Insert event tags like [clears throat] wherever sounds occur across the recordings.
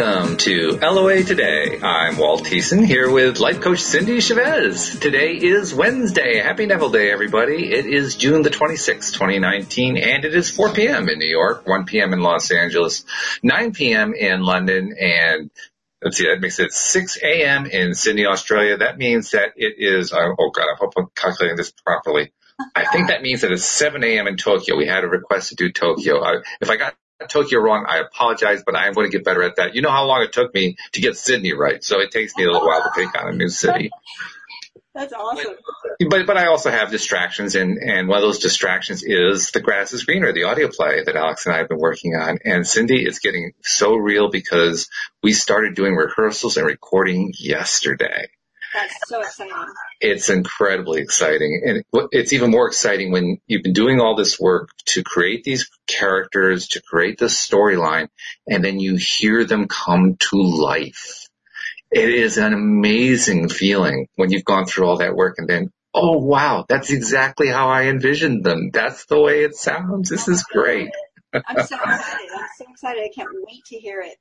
Welcome to LOA Today. I'm Walt Thiessen here with life coach Cindy Chavez. Today is Wednesday. Happy Neville Day, everybody. It is June the 26th, 2019, and it is 4 p.m. in New York, 1 p.m. in Los Angeles, 9 p.m. in London, and let's see, that makes it 6 a.m. in Sydney, Australia. That means that it is, oh, oh God, I hope I'm calculating this properly. I think that means that it's 7 a.m. in Tokyo. We had a request to do Tokyo. I, if I got Tokyo wrong, I apologize, but I'm going to get better at that. You know how long it took me to get Sydney right, so it takes me a little while to take on a new city. [laughs] That's awesome. But but I also have distractions, and and one of those distractions is the grass is greener, the audio play that Alex and I have been working on. And Cindy it's getting so real because we started doing rehearsals and recording yesterday. That's so exciting. It's incredibly exciting. And it's even more exciting when you've been doing all this work to create these characters, to create this storyline, and then you hear them come to life. It is an amazing feeling when you've gone through all that work and then, oh wow, that's exactly how I envisioned them. That's the way it sounds. This is great. I'm so excited. I'm so excited. I can't wait to hear it.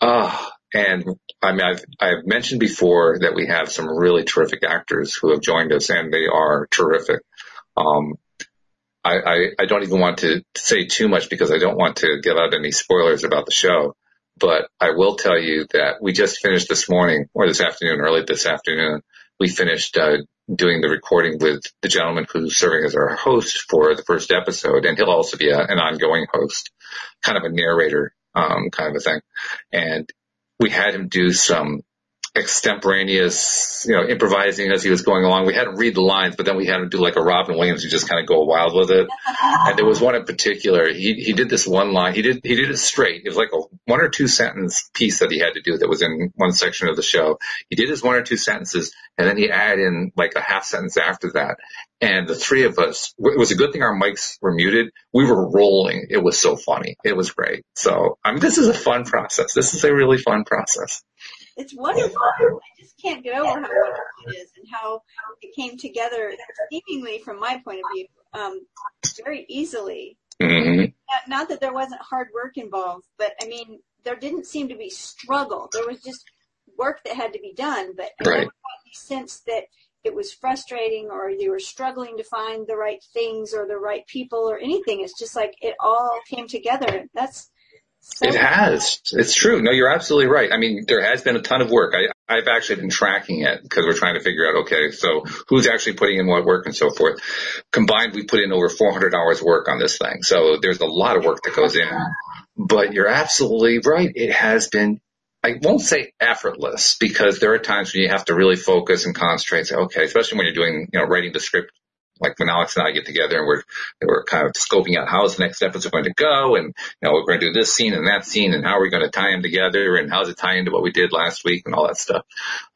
Oh, and I mean, I've, I've mentioned before that we have some really terrific actors who have joined us and they are terrific. Um, I, I, I don't even want to say too much because I don't want to give out any spoilers about the show, but I will tell you that we just finished this morning or this afternoon, early this afternoon, we finished, uh, doing the recording with the gentleman who's serving as our host for the first episode, and he'll also be a, an ongoing host, kind of a narrator, um, kind of a thing. And we had him do some extemporaneous, you know, improvising as he was going along. We had him read the lines, but then we had him do like a Robin Williams who just kind of go wild with it. [laughs] And there was one in particular. He he did this one line. He did he did it straight. It was like a one or two sentence piece that he had to do that was in one section of the show. He did his one or two sentences, and then he added in like a half sentence after that. And the three of us, it was a good thing our mics were muted. We were rolling. It was so funny. It was great. So I mean, this is a fun process. This is a really fun process. It's wonderful. I just can't get over how wonderful it is and how it came together, seemingly from my point of view, um, very easily. Mm-hmm. Not, not that there wasn't hard work involved, but I mean, there didn't seem to be struggle. There was just work that had to be done, but I Right. never got any sense that it was frustrating or you were struggling to find the right things or the right people or anything. It's just like it all came together. That's so It has. It's true. No, you're absolutely right. I mean, there has been a ton of work. I, I've actually been tracking it because we're trying to figure out, okay, so who's actually putting in what work and so forth. Combined, we put in over 400 hours work on this thing. So there's a lot of work that goes in. But you're absolutely right. It has been, I won't say effortless because there are times when you have to really focus and concentrate and say, okay, especially when you're doing, you know, writing the script like when Alex and I get together and we're we're kind of scoping out how's the next episode is going to go, and you know we're going to do this scene and that scene, and how are we going to tie them together, and how's it tie into what we did last week, and all that stuff.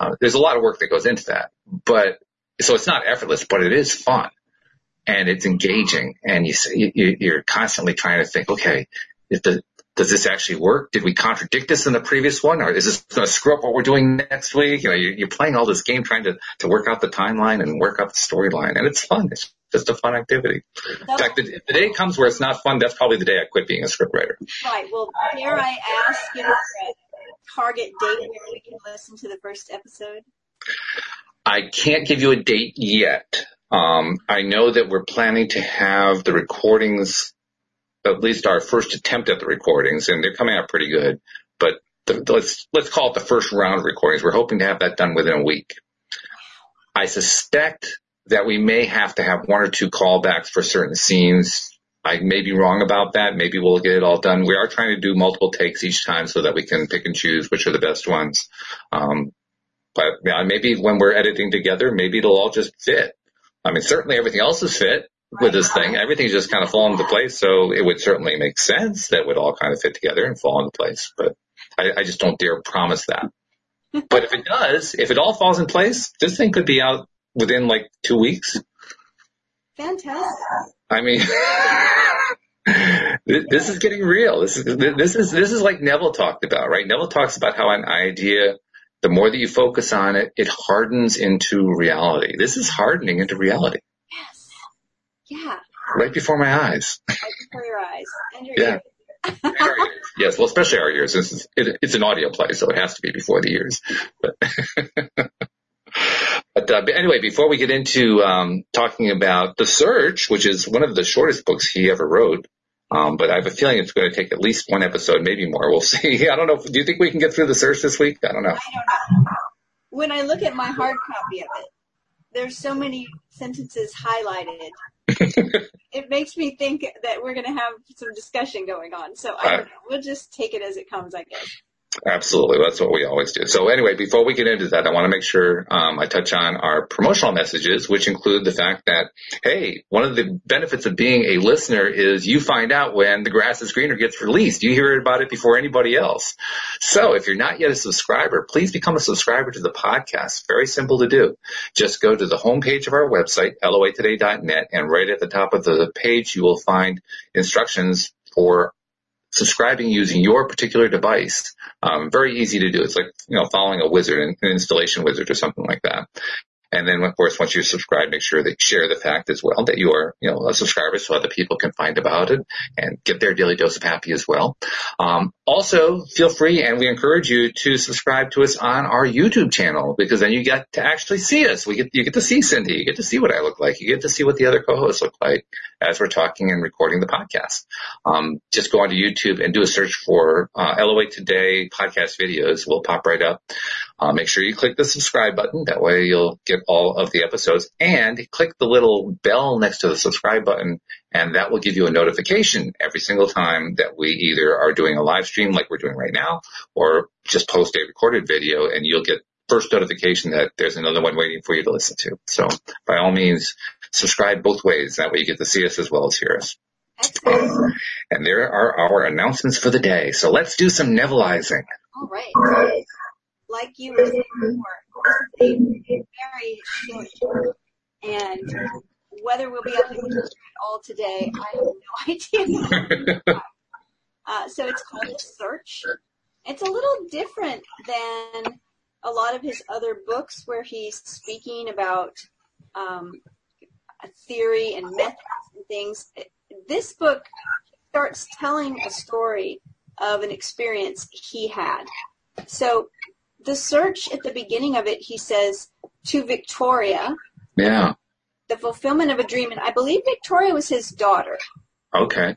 Uh, there's a lot of work that goes into that, but so it's not effortless, but it is fun, and it's engaging, and you you you're constantly trying to think, okay, is the does this actually work? Did we contradict this in the previous one, or is this going to screw up what we're doing next week? You know, you're, you're playing all this game trying to to work out the timeline and work out the storyline, and it's fun. It's just a fun activity. In fact, the, the day comes where it's not fun. That's probably the day I quit being a scriptwriter. Right. Well, dare I ask you a target date where we can listen to the first episode? I can't give you a date yet. Um, I know that we're planning to have the recordings, at least our first attempt at the recordings, and they're coming out pretty good. But the, let's let's call it the first round of recordings. We're hoping to have that done within a week. I suspect that we may have to have one or two callbacks for certain scenes. I may be wrong about that. Maybe we'll get it all done. We are trying to do multiple takes each time so that we can pick and choose which are the best ones. Um, but maybe when we're editing together, maybe it'll all just fit. I mean, certainly everything else is fit with this thing. Everything's just kind of fallen into place. So it would certainly make sense that would all kind of fit together and fall into place. But I, I just don't dare promise that. [laughs] but if it does, if it all falls in place, this thing could be out within like two weeks. Fantastic. I mean, [laughs] this is getting real. This is this is this is like Neville talked about, right? Neville talks about how an idea, the more that you focus on it, it hardens into reality. This is hardening into reality Yes. Yeah. right before my eyes. Right before your eyes and your Yeah. ears. [laughs] yes, well, especially our years. This is, it, it's an audio play, so it has to be before the years. But, [laughs] but uh, anyway, before we get into um, talking about The Search, which is one of the shortest books he ever wrote, um, but I have a feeling it's going to take at least one episode, maybe more. We'll [laughs] see. I don't know. Do you think we can get through The Search this week? I don't know. I don't know. When I look at my hard copy of it, there's so many sentences highlighted. It makes me think that we're going to have some discussion going on. So I don't know. We'll just take it as it comes, I guess. Absolutely. That's what we always do. So anyway, before we get into that, I want to make sure um, I touch on our promotional messages, which include the fact that, hey, one of the benefits of being a listener is you find out when the grass is greener gets released. You hear about it before anybody else. So if you're not yet a subscriber, please become a subscriber to the podcast. Very simple to do. Just go to the homepage of our website, loatoday.net, and right at the top of the page, you will find instructions for subscribing using your particular device. Um, very easy to do. It's like, you know, following a wizard, an installation wizard or something like that. And then, of course, once you're subscribed, make sure that you share the fact as well that you are, you know, a subscriber so other people can find about it and get their daily dose of happy as well. Um, also, feel free and we encourage you to subscribe to us on our YouTube channel because then you get to actually see us. We get, you get to see Cindy. You get to see what I look like. You get to see what the other co-hosts look like as we're talking and recording the podcast. Um, just go onto YouTube and do a search for uh, LOA Today podcast videos. We'll pop right up. Uh, make sure you click the subscribe button. That way you'll get all of the episodes and click the little bell next to the subscribe button and that will give you a notification every single time that we either are doing a live stream like we're doing right now or just post a recorded video and you'll get first notification that there's another one waiting for you to listen to. So by all means, subscribe both ways. That way you get to see us as well as hear us. Um, and there are our announcements for the day. So let's do some Nevilleizing. All right like you were saying before, a very short and whether we'll be able to through it all today, I have no [laughs] idea. uh, so it's called The Search. It's a little different than a lot of his other books where he's speaking about um, a theory and methods and things. This book starts telling a story of an experience he had. So the search at the beginning of it, he says to Victoria. Yeah. The fulfillment of a dream, and I believe Victoria was his daughter. Okay.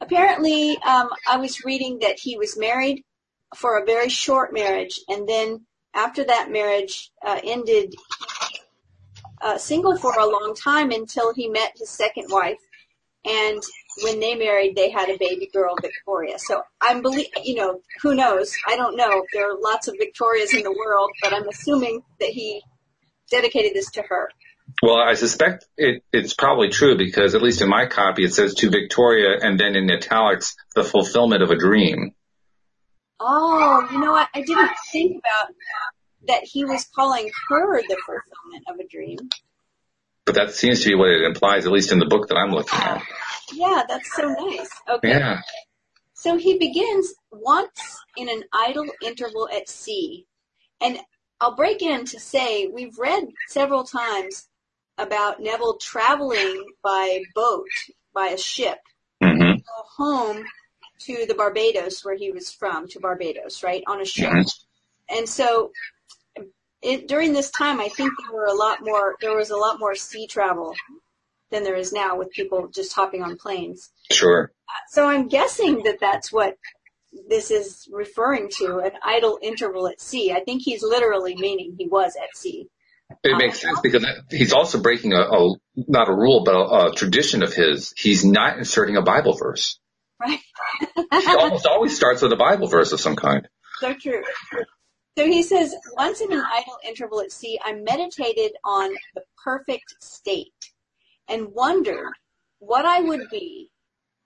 Apparently, um, I was reading that he was married for a very short marriage, and then after that marriage uh, ended, uh, single for a long time until he met his second wife, and when they married, they had a baby girl, Victoria. So I'm believe, you know, who knows? I don't know. There are lots of Victorias in the world, but I'm assuming that he dedicated this to her. Well, I suspect it, it's probably true because at least in my copy it says to Victoria and then in italics, the fulfillment of a dream. Oh, you know what? I didn't think about that he was calling her the fulfillment of a dream. But that seems to be what it implies, at least in the book that I'm looking at. [sighs] Yeah, that's so nice. Okay. Yeah. So he begins once in an idle interval at sea. And I'll break in to say we've read several times about Neville traveling by boat, by a ship, mm-hmm. home to the Barbados where he was from, to Barbados, right, on a ship. Mm-hmm. And so it, during this time, I think there were a lot more, there was a lot more sea travel than there is now with people just hopping on planes. Sure. Uh, so I'm guessing that that's what this is referring to, an idle interval at sea. I think he's literally meaning he was at sea. It makes um, sense because he's also breaking a, a not a rule, but a, a, tradition of his. He's not inserting a Bible verse. Right. he almost always starts with a Bible verse of some kind. So true. So he says, once in an idle interval at sea, I meditated on the perfect state and wondered what I would be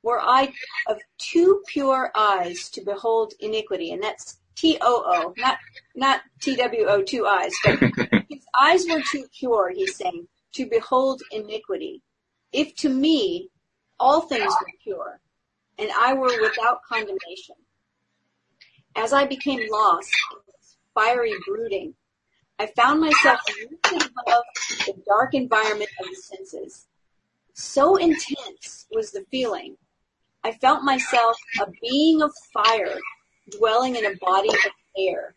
were I of too pure eyes to behold iniquity. And that's T-O-O, not, not T-W-O, two eyes, but [laughs] his eyes were too pure, he's saying, to behold iniquity. If to me all things were pure and I were without condemnation. As I became lost fiery brooding. I found myself rooted above the dark environment of the senses. So intense was the feeling, I felt myself a being of fire dwelling in a body of air.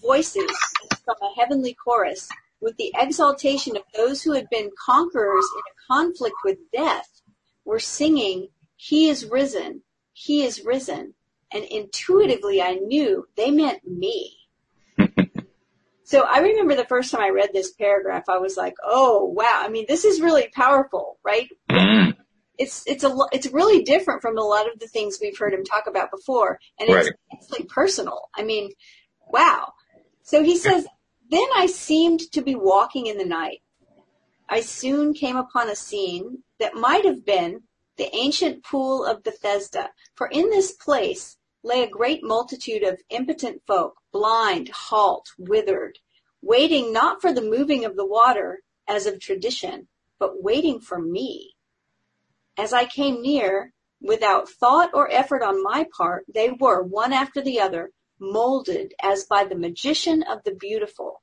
Voices from a heavenly chorus with the exaltation of those who had been conquerors in a conflict with death were singing, He is risen, He is risen. And intuitively I knew they meant me. So I remember the first time I read this paragraph, I was like, oh wow, I mean, this is really powerful, right? Mm. It's, it's a, it's really different from a lot of the things we've heard him talk about before. And it's, right. it's like personal. I mean, wow. So he says, then I seemed to be walking in the night. I soon came upon a scene that might have been the ancient pool of Bethesda, for in this place lay a great multitude of impotent folk, blind, halt, withered, waiting not for the moving of the water as of tradition, but waiting for me. As I came near, without thought or effort on my part, they were, one after the other, molded as by the magician of the beautiful.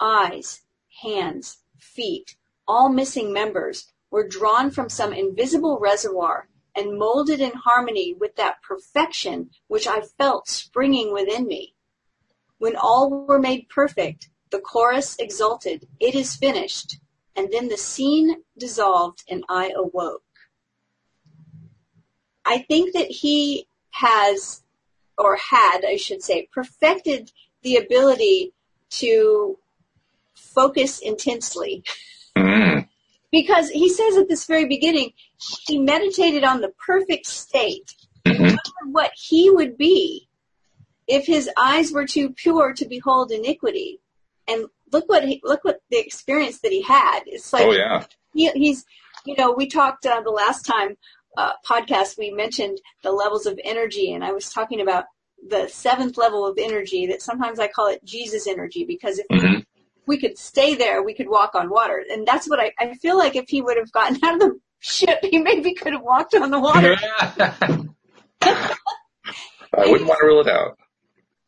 Eyes, hands, feet, all missing members, were drawn from some invisible reservoir and molded in harmony with that perfection which I felt springing within me. When all were made perfect, the chorus exulted, It is finished, and then the scene dissolved and I awoke. I think that he has or had, I should say, perfected the ability to focus intensely. Mm. Because he says at this very beginning, he meditated on the perfect state, mm-hmm. what he would be if his eyes were too pure to behold iniquity. And look what he, look what the experience that he had. It's like, oh yeah, he, he's, you know, we talked uh, the last time uh, podcast, we mentioned the levels of energy, and I was talking about the seventh level of energy that sometimes I call it Jesus energy because if mm-hmm. we could stay there, we could walk on water. And that's what I, I feel like if he would have gotten [laughs] out of the ship, he maybe could have walked on the water. [laughs] I wouldn't want to rule it out.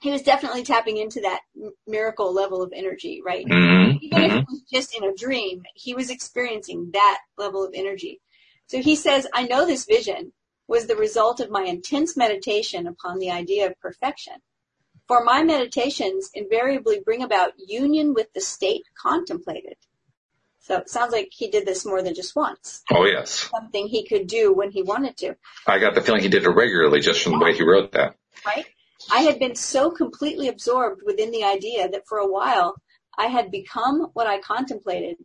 He was definitely tapping into that miracle level of energy, right? Mm-hmm. Even if it mm-hmm. was just in a dream, he was experiencing that level of energy. So he says, I know this vision was the result of my intense meditation upon the idea of perfection. For my meditations invariably bring about union with the state contemplated. So it sounds like he did this more than just once. Oh yes. Something he could do when he wanted to. I got the feeling he did it regularly just from the way he wrote that. Right? I had been so completely absorbed within the idea that for a while I had become what I contemplated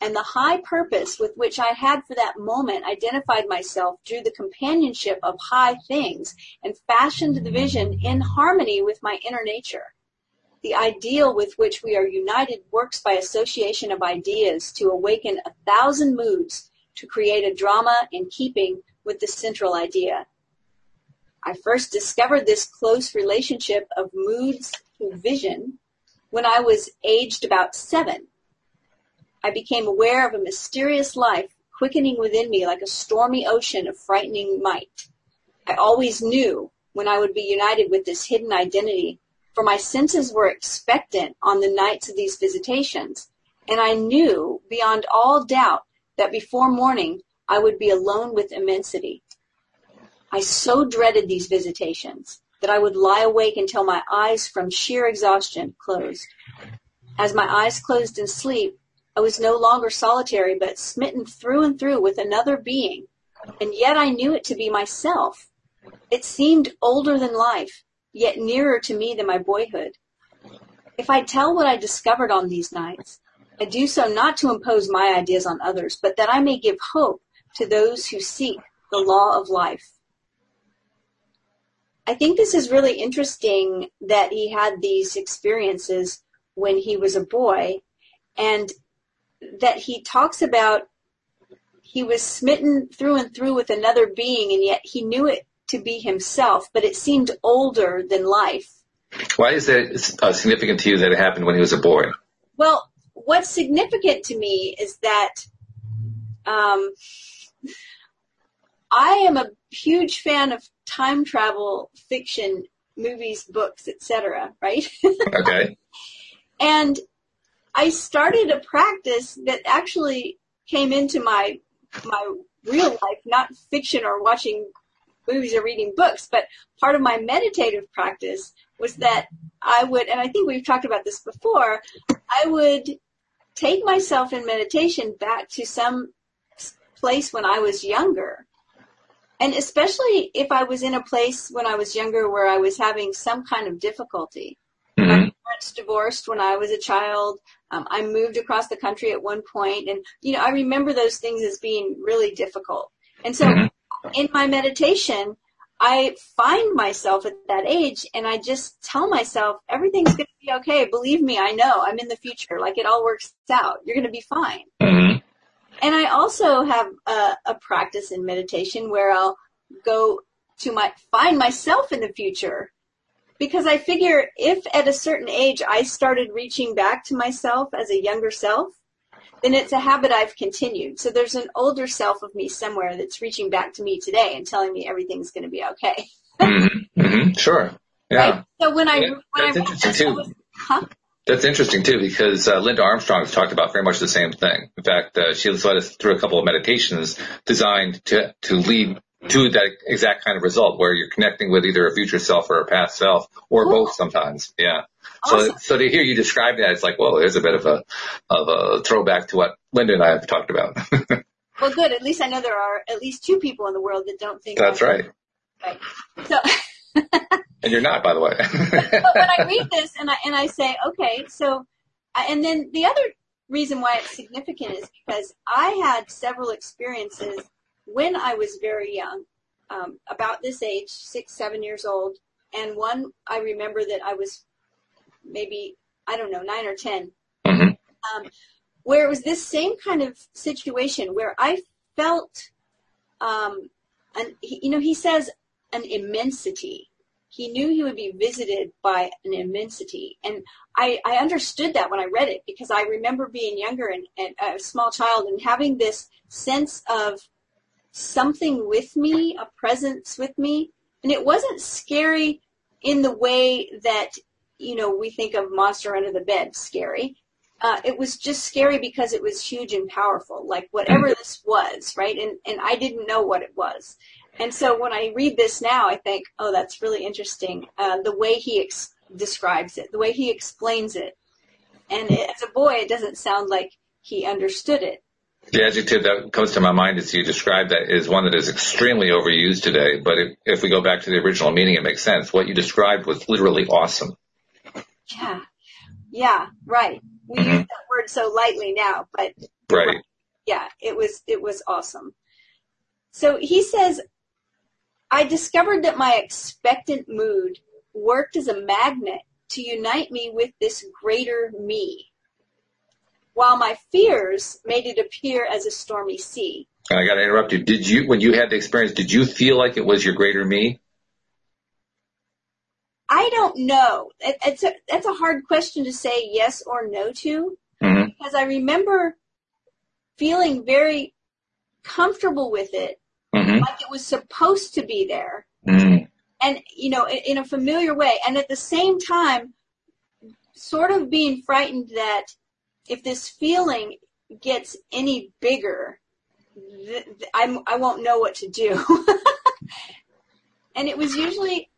and the high purpose with which I had for that moment identified myself drew the companionship of high things and fashioned the vision in harmony with my inner nature. The ideal with which we are united works by association of ideas to awaken a thousand moods to create a drama in keeping with the central idea. I first discovered this close relationship of moods to vision when I was aged about seven I became aware of a mysterious life quickening within me like a stormy ocean of frightening might. I always knew when I would be united with this hidden identity, for my senses were expectant on the nights of these visitations, and I knew beyond all doubt that before morning I would be alone with immensity. I so dreaded these visitations that I would lie awake until my eyes from sheer exhaustion closed. As my eyes closed in sleep, I was no longer solitary, but smitten through and through with another being, and yet I knew it to be myself. It seemed older than life, yet nearer to me than my boyhood. If I tell what I discovered on these nights, I do so not to impose my ideas on others, but that I may give hope to those who seek the law of life. I think this is really interesting that he had these experiences when he was a boy, and that he talks about he was smitten through and through with another being and yet he knew it to be himself, but it seemed older than life. Why is that uh, significant to you that it happened when he was a boy? Well, what's significant to me is that um, I am a huge fan of time travel fiction, movies, books, etc. Right? [laughs] Okay. and I started a practice that actually came into my my real life, not fiction or watching movies or reading books, but part of my meditative practice was that I would, and I think we've talked about this before, I would take myself in meditation back to some place when I was younger. And especially if I was in a place when I was younger where I was having some kind of difficulty. Parents divorced when I was a child. Um, I moved across the country at one point, and you know I remember those things as being really difficult. And so, mm-hmm. in my meditation, I find myself at that age and I just tell myself everything's going to be okay. Believe me, I know I'm in the future. Like it all works out. You're going to be fine. Mm-hmm. And I also have a, a practice in meditation where I'll go to my, find myself in the future because I figure if at a certain age I started reaching back to myself as a younger self, then it's a habit I've continued. So there's an older self of me somewhere that's reaching back to me today and telling me everything's going to be okay. mm-hmm. Mm-hmm. Sure. Yeah. Right? So when I, yeah, when that's I interesting too. Was, huh? That's interesting too because uh, Linda Armstrong has talked about very much the same thing. In fact, uh, she has led us through a couple of meditations designed to to lead to that exact kind of result where you're connecting with either a future self or a past self or cool. both sometimes. Yeah. Awesome. So, so to hear you describe that, it's like, well, there's a bit of a, of a throwback to what Linda and I have talked about. [laughs] well, good. At least I know there are at least two people in the world that don't think that's right. Right. So. [laughs] and you're not, by the way. but when I [laughs] read this and I, and I say, okay, so, and then the other reason why it's significant is because I had several experiences when I was very young, um, about this age, six, seven years old, and one I remember that I was maybe I don't know nine or 10 mm-hmm. um, where it was this same kind of situation where I felt, um, an, you know, he says an immensity. He knew he would be visited by an immensity, and I, I understood that when I read it because I remember being younger and, and a small child and having this sense of something with me, a presence with me. And it wasn't scary in the way that, you know, we think of monster under the bed scary. Uh, it was just scary because it was huge and powerful, like whatever this was, right? And, and I didn't know what it was. And so when I read this now, I think, oh, that's really interesting. Uh, the way he ex- describes it, the way he explains it. And it, as a boy, it doesn't sound like he understood it. The adjective that comes to my mind as you describe that is one that is extremely overused today, but if, if we go back to the original meaning, it makes sense. What you described was literally awesome. Yeah. Yeah, right. We mm-hmm. use that word so lightly now, but right. Yeah, it was it was awesome. So he says, I discovered that my expectant mood worked as a magnet to unite me with this greater me while my fears made it appear as a stormy sea. I got to interrupt you. Did you, when you had the experience, did you feel like it was your greater me? I don't know. It, it's a, that's a hard question to say yes or no to mm-hmm. because I remember feeling very comfortable with it, mm-hmm. like it was supposed to be there, mm-hmm. and you know, in, in a familiar way, and at the same time, sort of being frightened that if this feeling gets any bigger, th- th- I'm, I won't know what to do. [laughs] and it was usually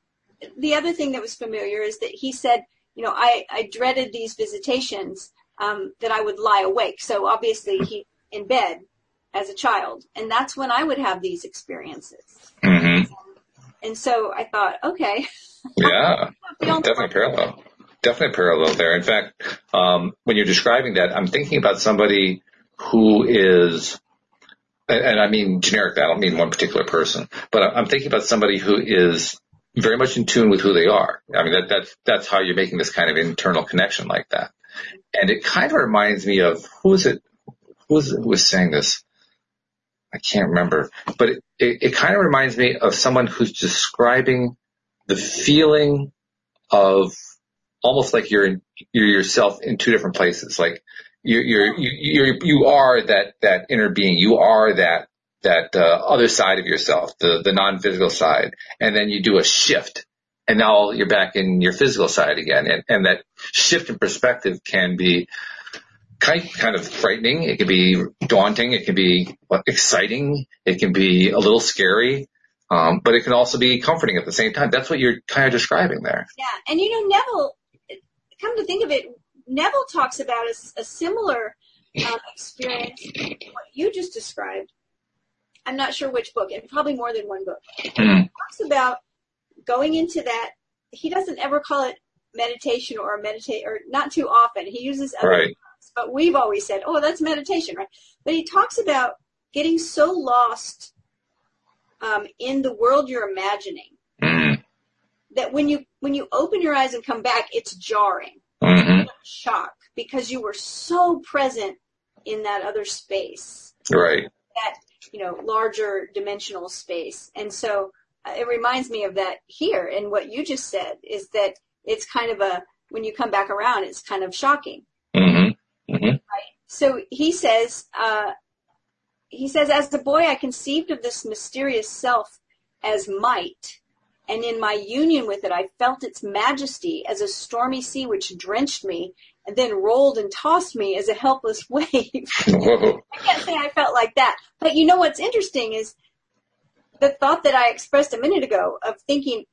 the other thing that was familiar is that he said, you know, I, I dreaded these visitations, um, that I would lie awake. So obviously he in bed as a child, and that's when I would have these experiences. Mm-hmm. And so I thought, okay. [laughs] Yeah, definitely parallel definitely a parallel there. In fact, um, when you're describing that, I'm thinking about somebody who is, and, I mean generic. I don't mean one particular person, but I'm thinking about somebody who is very much in tune with who they are. I mean, that, that's, that's how you're making this kind of internal connection like that. And it kind of reminds me of, who is it, who was, who was saying this? I can't remember, but it, it, it kind of reminds me of someone who's describing the feeling of almost like you're in, you're yourself in two different places. Like you're, you're, you're, you are that, that inner being. You are that, that, uh, other side of yourself, the, the non-physical side. And then you do a shift and now you're back in your physical side again. And, and that shift in perspective can be kind, kind of frightening. It can be daunting. It can be exciting. It can be a little scary. Um, but it can also be comforting at the same time. That's what you're kind of describing there. Yeah. And you know, Neville, come to think of it, Neville talks about a, a similar um, experience, what you just described. I'm not sure which book, and probably more than one book. [clears throat] He talks about going into that. He doesn't ever call it meditation or meditate, or not too often. He uses other right. Terms, but we've always said, "Oh, that's meditation," right? But he talks about getting so lost um, in the world you're imagining. That when you when you open your eyes and come back, it's jarring, mm-hmm. shock because you were so present in that other space, right? That you know larger dimensional space, and so uh, it reminds me of that here. And what you just said is that it's kind of a when you come back around, it's kind of shocking. Mm-hmm. Mm-hmm. Right. So he says, uh, he says, as a boy, I conceived of this mysterious self as might, and in my union with it, I felt its majesty as a stormy sea which drenched me and then rolled and tossed me as a helpless [laughs] wave. [laughs] I can't say I felt like that. But you know what's interesting is the thought that I expressed a minute ago of thinking,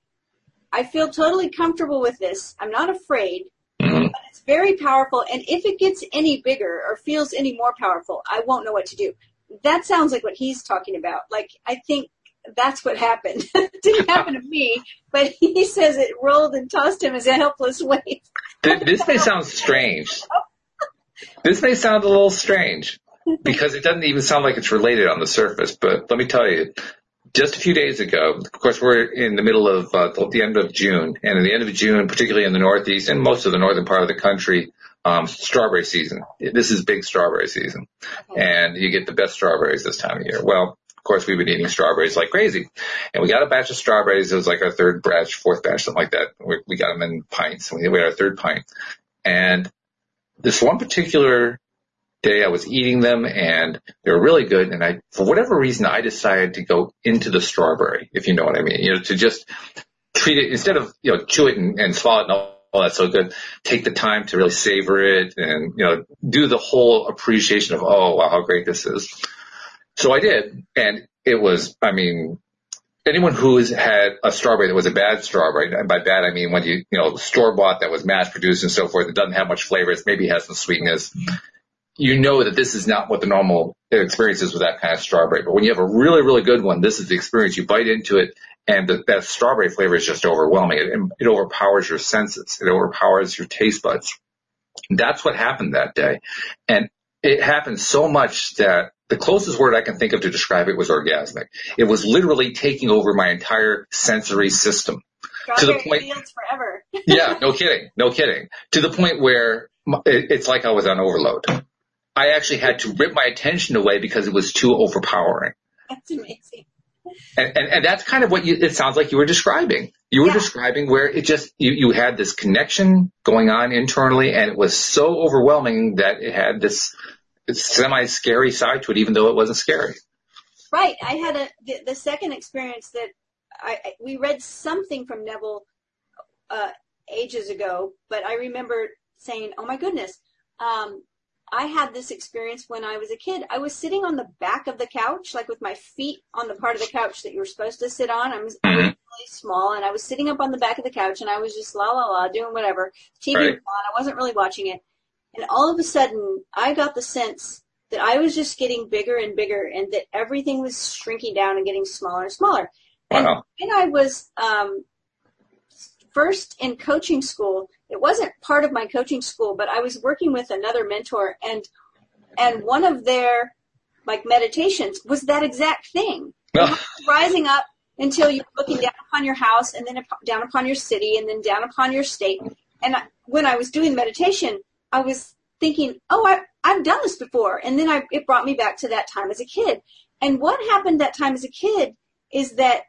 I feel totally comfortable with this. I'm not afraid. Mm-hmm. But it's very powerful. And if it gets any bigger or feels any more powerful, I won't know what to do that sounds like what he's talking about. Like, I think that's what happened. [laughs] it didn't happen to me, but he [laughs] says it rolled and tossed him as a helpless wave. this may sound strange. This may sound a little strange because it doesn't even sound like it's related on the surface, but let me tell you, just a few days ago, of course, we're in the middle of uh, the end of June, and at the end of June, particularly in the Northeast and most of the northern part of the country, um, strawberry season. This is big strawberry season, and you get the best strawberries this time of year. Well, course, we've been eating strawberries like crazy, and we got a batch of strawberries. It was like our third batch, fourth batch, something like that. We, we got them in pints. And we had our third pint, and this one particular day I was eating them and they were really good. And I, for whatever reason, I decided to go into the strawberry, if you know what I mean, you know, to just treat it instead of, you know, chew it and, and swallow it and all oh, that's so good. Take the time to really savor it and, you know, do the whole appreciation of, oh, wow, how great this is. So I did. And it was, I mean, anyone who's had a strawberry that was a bad strawberry, and by bad I mean when you, you know, store bought that was mass produced and so forth, it doesn't have much flavor, it maybe has some sweetness. You know that this is not what the normal experience is with that kind of strawberry. But when you have a really, really good one, this is the experience. You bite into it and the, that strawberry flavor is just overwhelming. It, it overpowers your senses. It overpowers your taste buds. That's what happened that day. And it happened so much that the closest word I can think of to describe it was orgasmic. It was literally taking over my entire sensory system. to the point, forever. [laughs] yeah, no kidding, no kidding. To the point where it's like I was on overload. I actually had to rip my attention away because it was too overpowering. That's amazing. And, and, and that's kind of what you, it sounds like you were describing. You were yeah. describing where it just, you, you had this connection going on internally and it was so overwhelming that it had this semi scary side to it, even though it wasn't scary. Right. I had a, the, the second experience that I, we read something from Neville, uh, ages ago, but I remember saying, oh my goodness, um, I had this experience when I was a kid. I was sitting on the back of the couch, like with my feet on the part of the couch that you were supposed to sit on. I was, mm-hmm. really small and I was sitting up on the back of the couch and I was just la la la doing whatever. TV right. was on. I wasn't really watching it. And all of a sudden I got the sense that I was just getting bigger and bigger and that everything was shrinking down and getting smaller and smaller. Wow. And when I was, um, first in coaching school, it wasn't part of my coaching school, but I was working with another mentor and, and one of their like meditations was that exact thing. rising up until you're looking down upon your house and then down upon your city and then down upon your state. And I, when I was doing meditation, I was thinking, oh, I, I've done this before. And then I, it brought me back to that time as a kid. And what happened that time as a kid is that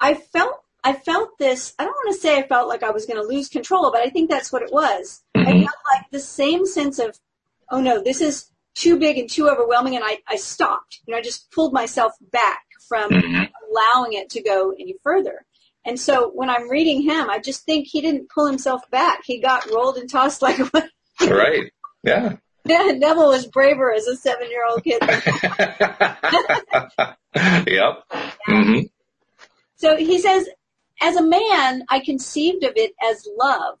I felt I felt this, I don't want to say I felt like I was going to lose control, but I think that's what it was. Mm-hmm. I felt like the same sense of, oh no, this is too big and too overwhelming and I, I stopped. You know, I just pulled myself back from mm-hmm. allowing it to go any further. And so when I'm reading him, I just think he didn't pull himself back. He got rolled and tossed like a [laughs] Right. Yeah. Yeah, Neville was braver as a seven year old kid. [laughs] yep. Mm-hmm. So he says, as a man, I conceived of it as love.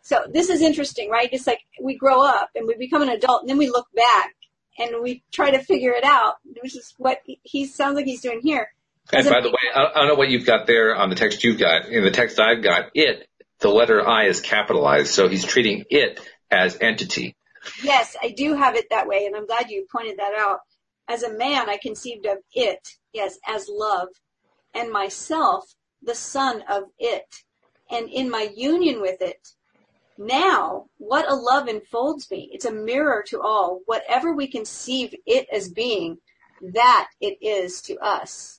So this is interesting, right? It's like we grow up and we become an adult and then we look back and we try to figure it out, which is what he sounds like he's doing here. And by the way, I don't know what you've got there on the text you've got. In the text I've got, it, the letter I is capitalized, so he's treating it as entity. Yes, I do have it that way, and I'm glad you pointed that out. As a man, I conceived of it, yes, as love, and myself, the son of it, and in my union with it. Now, what a love enfolds me. It's a mirror to all. Whatever we conceive it as being, that it is to us.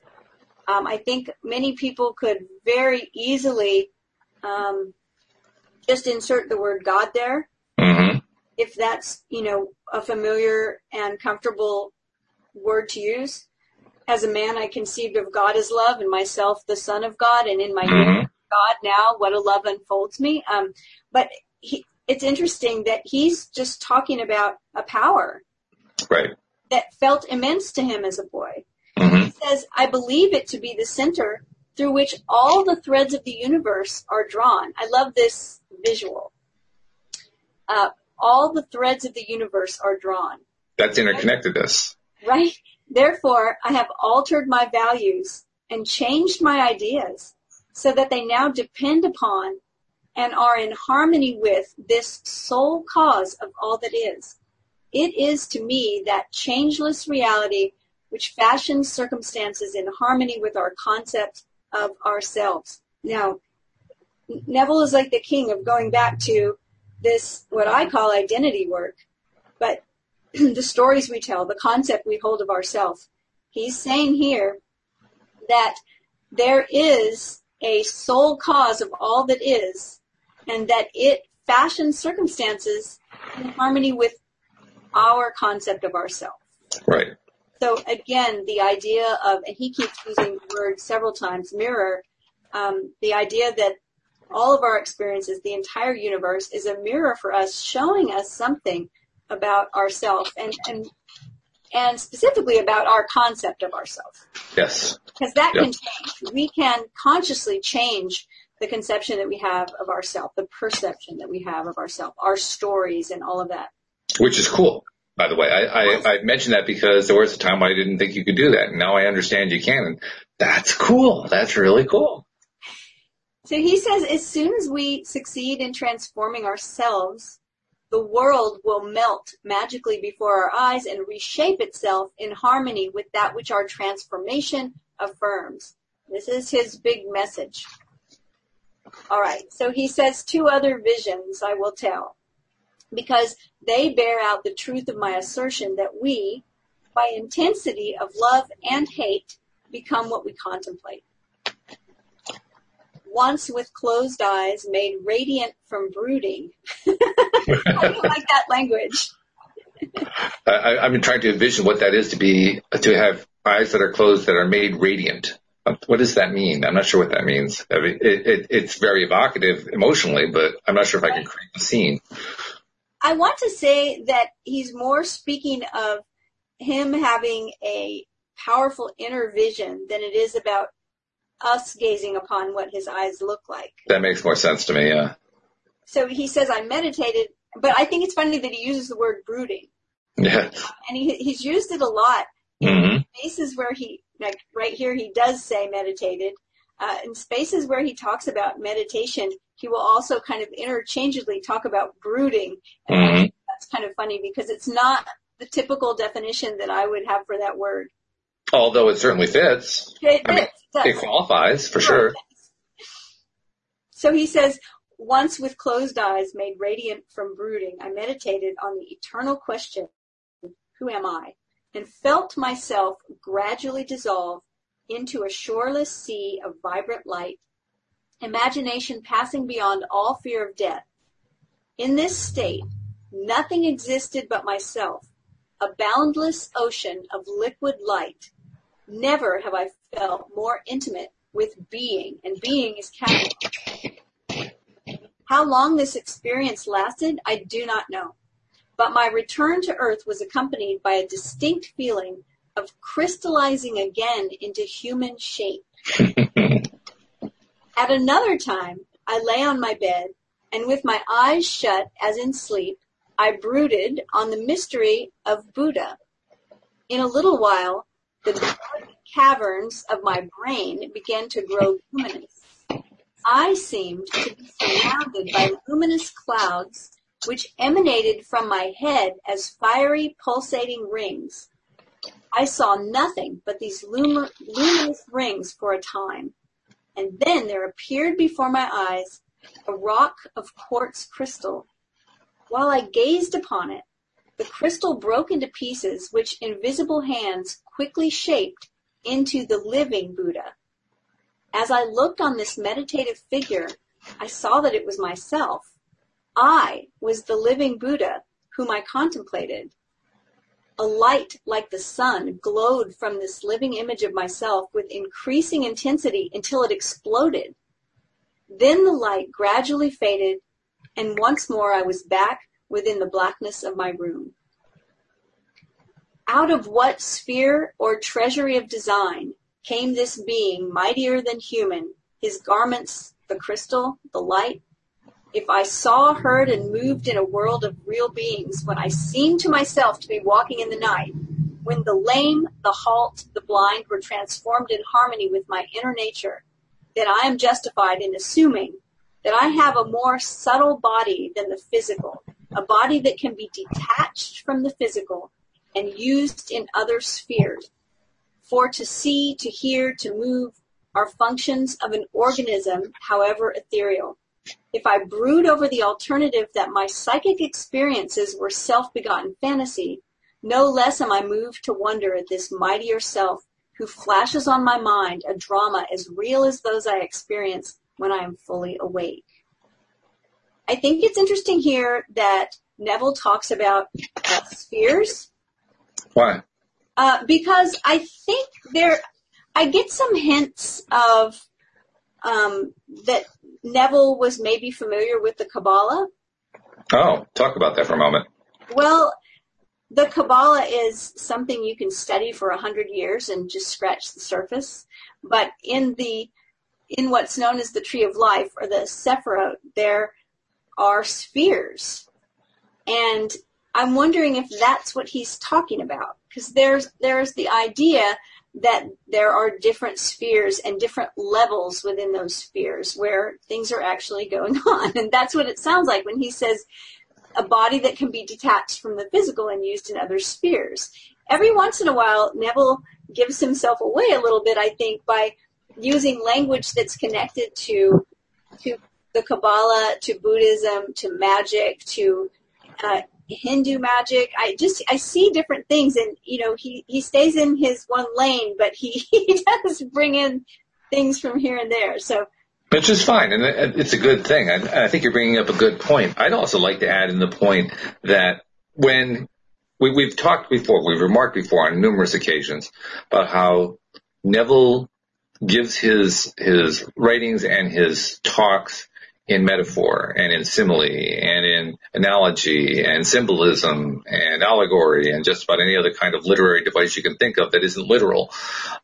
Um, I think many people could very easily um, just insert the word God there. Mm-hmm. If that's, you know, a familiar and comfortable word to use. As a man, I conceived of God as love and myself the son of God and in my mm-hmm. God now, what a love unfolds me. Um, but he, it's interesting that he's just talking about a power. Right. That felt immense to him as a boy. Mm-hmm. He says, I believe it to be the center through which all the threads of the universe are drawn. I love this visual. Uh, all the threads of the universe are drawn. That's interconnectedness. Right? Therefore, I have altered my values and changed my ideas so that they now depend upon and are in harmony with this sole cause of all that is. It is to me that changeless reality which fashions circumstances in harmony with our concept of ourselves. Now, Neville is like the king of going back to this, what I call identity work, but [clears throat] the stories we tell, the concept we hold of ourselves. He's saying here that there is a sole cause of all that is, and that it fashions circumstances in harmony with our concept of ourselves. Right. So again, the idea of, and he keeps using the word several times, mirror, um, the idea that all of our experiences, the entire universe is a mirror for us, showing us something about ourselves and, and, and specifically about our concept of ourselves. Yes. Because that yep. can change. We can consciously change the conception that we have of ourselves, the perception that we have of ourselves, our stories and all of that. Which is cool by the way. I, I, I mentioned that because there was a time I didn't think you could do that. And now I understand you can. And that's cool. That's really cool. So he says as soon as we succeed in transforming ourselves, the world will melt magically before our eyes and reshape itself in harmony with that which our transformation affirms. This is his big message. All right. So he says two other visions I will tell because they bear out the truth of my assertion that we, by intensity of love and hate, become what we contemplate. Once with closed eyes, made radiant from brooding. [laughs] I don't like that language. I, I've been trying to envision what that is to be to have eyes that are closed that are made radiant. Um, what does that mean? I'm not sure what that means. I mean, it, it, it's very evocative emotionally, but I'm not sure if I can create the scene. I want to say that he's more speaking of him having a powerful inner vision than it is about us gazing upon what his eyes look like. That makes more sense to me, yeah. So he says, I meditated, but I think it's funny that he uses the word brooding. Yeah. And he, he's used it a lot in mm-hmm. spaces where he, like right here, he does say meditated. Uh, in spaces where he talks about meditation, he will also kind of interchangeably talk about brooding. And mm-hmm. that's kind of funny because it's not the typical definition that I would have for that word. Although it certainly fits. It, I mean, it, it qualifies for sure. So he says, once with closed eyes made radiant from brooding, I meditated on the eternal question, who am I? And felt myself gradually dissolve into a shoreless sea of vibrant light imagination passing beyond all fear of death. In this state, nothing existed but myself, a boundless ocean of liquid light. Never have I felt more intimate with being, and being is capital. How long this experience lasted, I do not know. But my return to earth was accompanied by a distinct feeling of crystallizing again into human shape. [laughs] At another time, I lay on my bed, and with my eyes shut as in sleep, I brooded on the mystery of Buddha. In a little while, the dark caverns of my brain began to grow luminous. I seemed to be surrounded by luminous clouds which emanated from my head as fiery pulsating rings. I saw nothing but these lum- luminous rings for a time. And then there appeared before my eyes a rock of quartz crystal. While I gazed upon it, the crystal broke into pieces which invisible hands quickly shaped into the living Buddha. As I looked on this meditative figure, I saw that it was myself. I was the living Buddha whom I contemplated. A light like the sun glowed from this living image of myself with increasing intensity until it exploded. Then the light gradually faded, and once more I was back within the blackness of my room. Out of what sphere or treasury of design came this being mightier than human, his garments the crystal, the light, if I saw, heard, and moved in a world of real beings, when I seemed to myself to be walking in the night, when the lame, the halt, the blind were transformed in harmony with my inner nature, then I am justified in assuming that I have a more subtle body than the physical, a body that can be detached from the physical and used in other spheres. For to see, to hear, to move are functions of an organism, however ethereal. If I brood over the alternative that my psychic experiences were self-begotten fantasy, no less am I moved to wonder at this mightier self who flashes on my mind a drama as real as those I experience when I am fully awake. I think it's interesting here that Neville talks about uh, spheres. Why? Uh, because I think there, I get some hints of um, that Neville was maybe familiar with the Kabbalah. Oh, talk about that for a moment. Well, the Kabbalah is something you can study for a hundred years and just scratch the surface. But in the in what's known as the Tree of Life or the Sephirot, there are spheres, and I'm wondering if that's what he's talking about because there's there's the idea that there are different spheres and different levels within those spheres where things are actually going [laughs] on. And that's what it sounds like when he says a body that can be detached from the physical and used in other spheres. Every once in a while, Neville gives himself away a little bit, I think, by using language that's connected to to the Kabbalah, to Buddhism, to magic, to uh, Hindu magic. I just I see different things, and you know he he stays in his one lane, but he [laughs] he does bring in things from here and there. So. Which is fine, and it's a good thing. I, I think you're bringing up a good point. I'd also like to add in the point that when we, we've talked before, we've remarked before on numerous occasions about how Neville gives his his writings and his talks in metaphor and in simile and in analogy and symbolism and allegory and just about any other kind of literary device you can think of that isn't literal.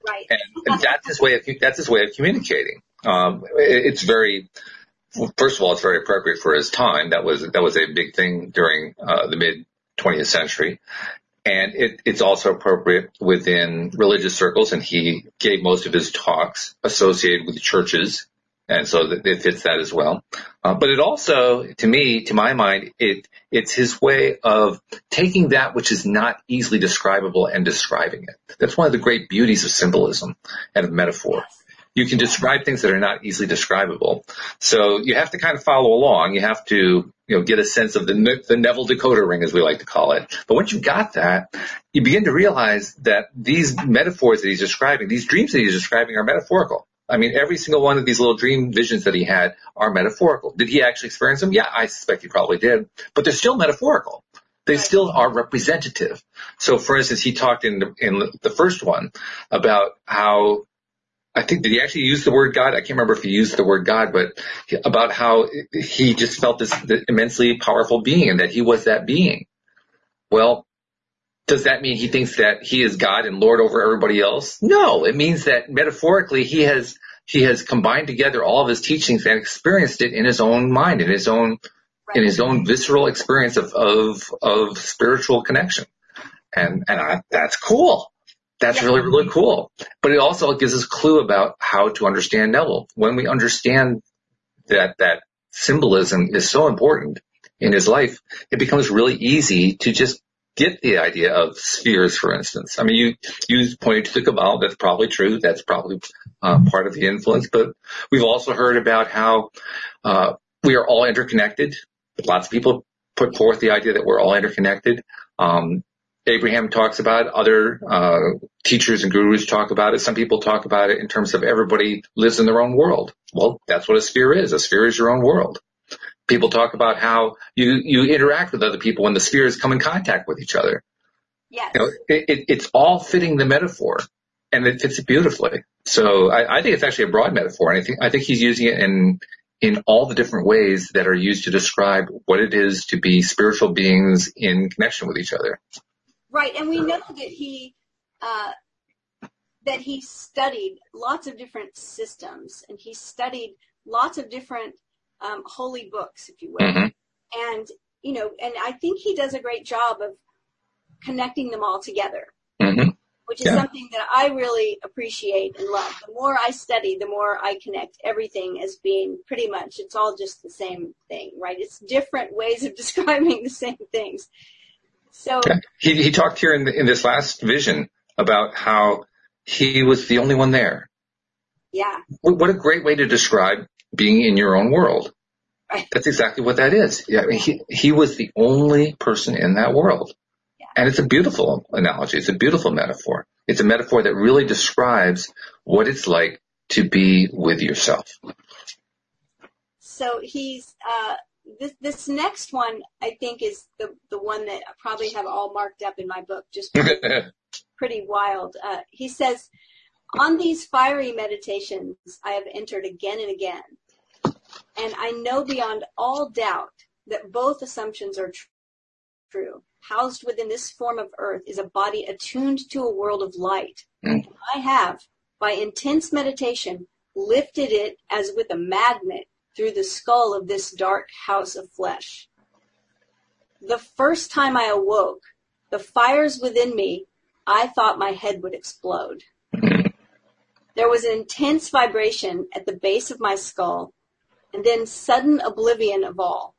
Right. And, and that's his way of that's his way of communicating. Um, it, it's very first of all, it's very appropriate for his time. That was that was a big thing during uh, the mid 20th century. And it, it's also appropriate within religious circles, and he gave most of his talks associated with churches and so it fits that as well. Uh, but it also, to me, to my mind, it it's his way of taking that which is not easily describable and describing it. That's one of the great beauties of symbolism and of metaphor. You can describe things that are not easily describable. So you have to kind of follow along. You have to, you know, get a sense of the, the Neville decoder ring, as we like to call it. But once you've got that, you begin to realize that these metaphors that he's describing, these dreams that he's describing are metaphorical. I mean, every single one of these little dream visions that he had are metaphorical. Did he actually experience them? Yeah, I suspect he probably did, but they're still metaphorical. They still are representative. So, for instance, he talked in the, in the first one about how I think did he actually use the word God? I can't remember if he used the word God, but about how he just felt this immensely powerful being and that he was that being. Well, does that mean he thinks that he is God and Lord over everybody else? No, it means that metaphorically he has he has combined together all of his teachings and experienced it in his own mind, in his own right. in his own visceral experience of of of spiritual connection, and and I, that's cool. That's yeah. really really cool. But it also gives us a clue about how to understand Neville. When we understand that that symbolism is so important in his life, it becomes really easy to just get the idea of spheres, for instance. I mean, you you pointed to the Kabbalah. That's probably true. That's probably uh, part of the influence. But we've also heard about how uh, we are all interconnected. Lots of people put forth the idea that we're all interconnected. Um, Abraham talks about it. Other uh, teachers and gurus talk about it. Some people talk about it in terms of everybody lives in their own world. Well, that's what a sphere is. A sphere is your own world people talk about how you, you interact with other people when the spheres come in contact with each other. Yes. You know, it, it, it's all fitting the metaphor and it fits it beautifully. So I, I think it's actually a broad metaphor and I think, I think he's using it in, in all the different ways that are used to describe what it is to be spiritual beings in connection with each other. Right. And we know that he, uh, that he studied lots of different systems and he studied lots of different um, holy books, if you will. Mm-hmm. And, you know, and I think he does a great job of connecting them all together. Mm-hmm. Which is yeah. something that I really appreciate and love. The more I study, the more I connect everything as being pretty much, it's all just the same thing, right? It's different ways of [laughs] describing the same things. So yeah. he, he talked here in, the, in this last vision about how he was the only one there. Yeah. What a great way to describe being in your own world. Right. That's exactly what that is. Yeah, he, he was the only person in that world. Yeah. And it's a beautiful analogy. It's a beautiful metaphor. It's a metaphor that really describes what it's like to be with yourself. So he's, uh, this, this next one, I think, is the, the one that I probably have all marked up in my book, just pretty, [laughs] pretty wild. Uh, he says, on these fiery meditations, I have entered again and again and I know beyond all doubt that both assumptions are tr- true. Housed within this form of earth is a body attuned to a world of light. Mm. I have, by intense meditation, lifted it as with a magnet through the skull of this dark house of flesh. The first time I awoke, the fires within me, I thought my head would explode. Mm. There was an intense vibration at the base of my skull and then sudden oblivion of all.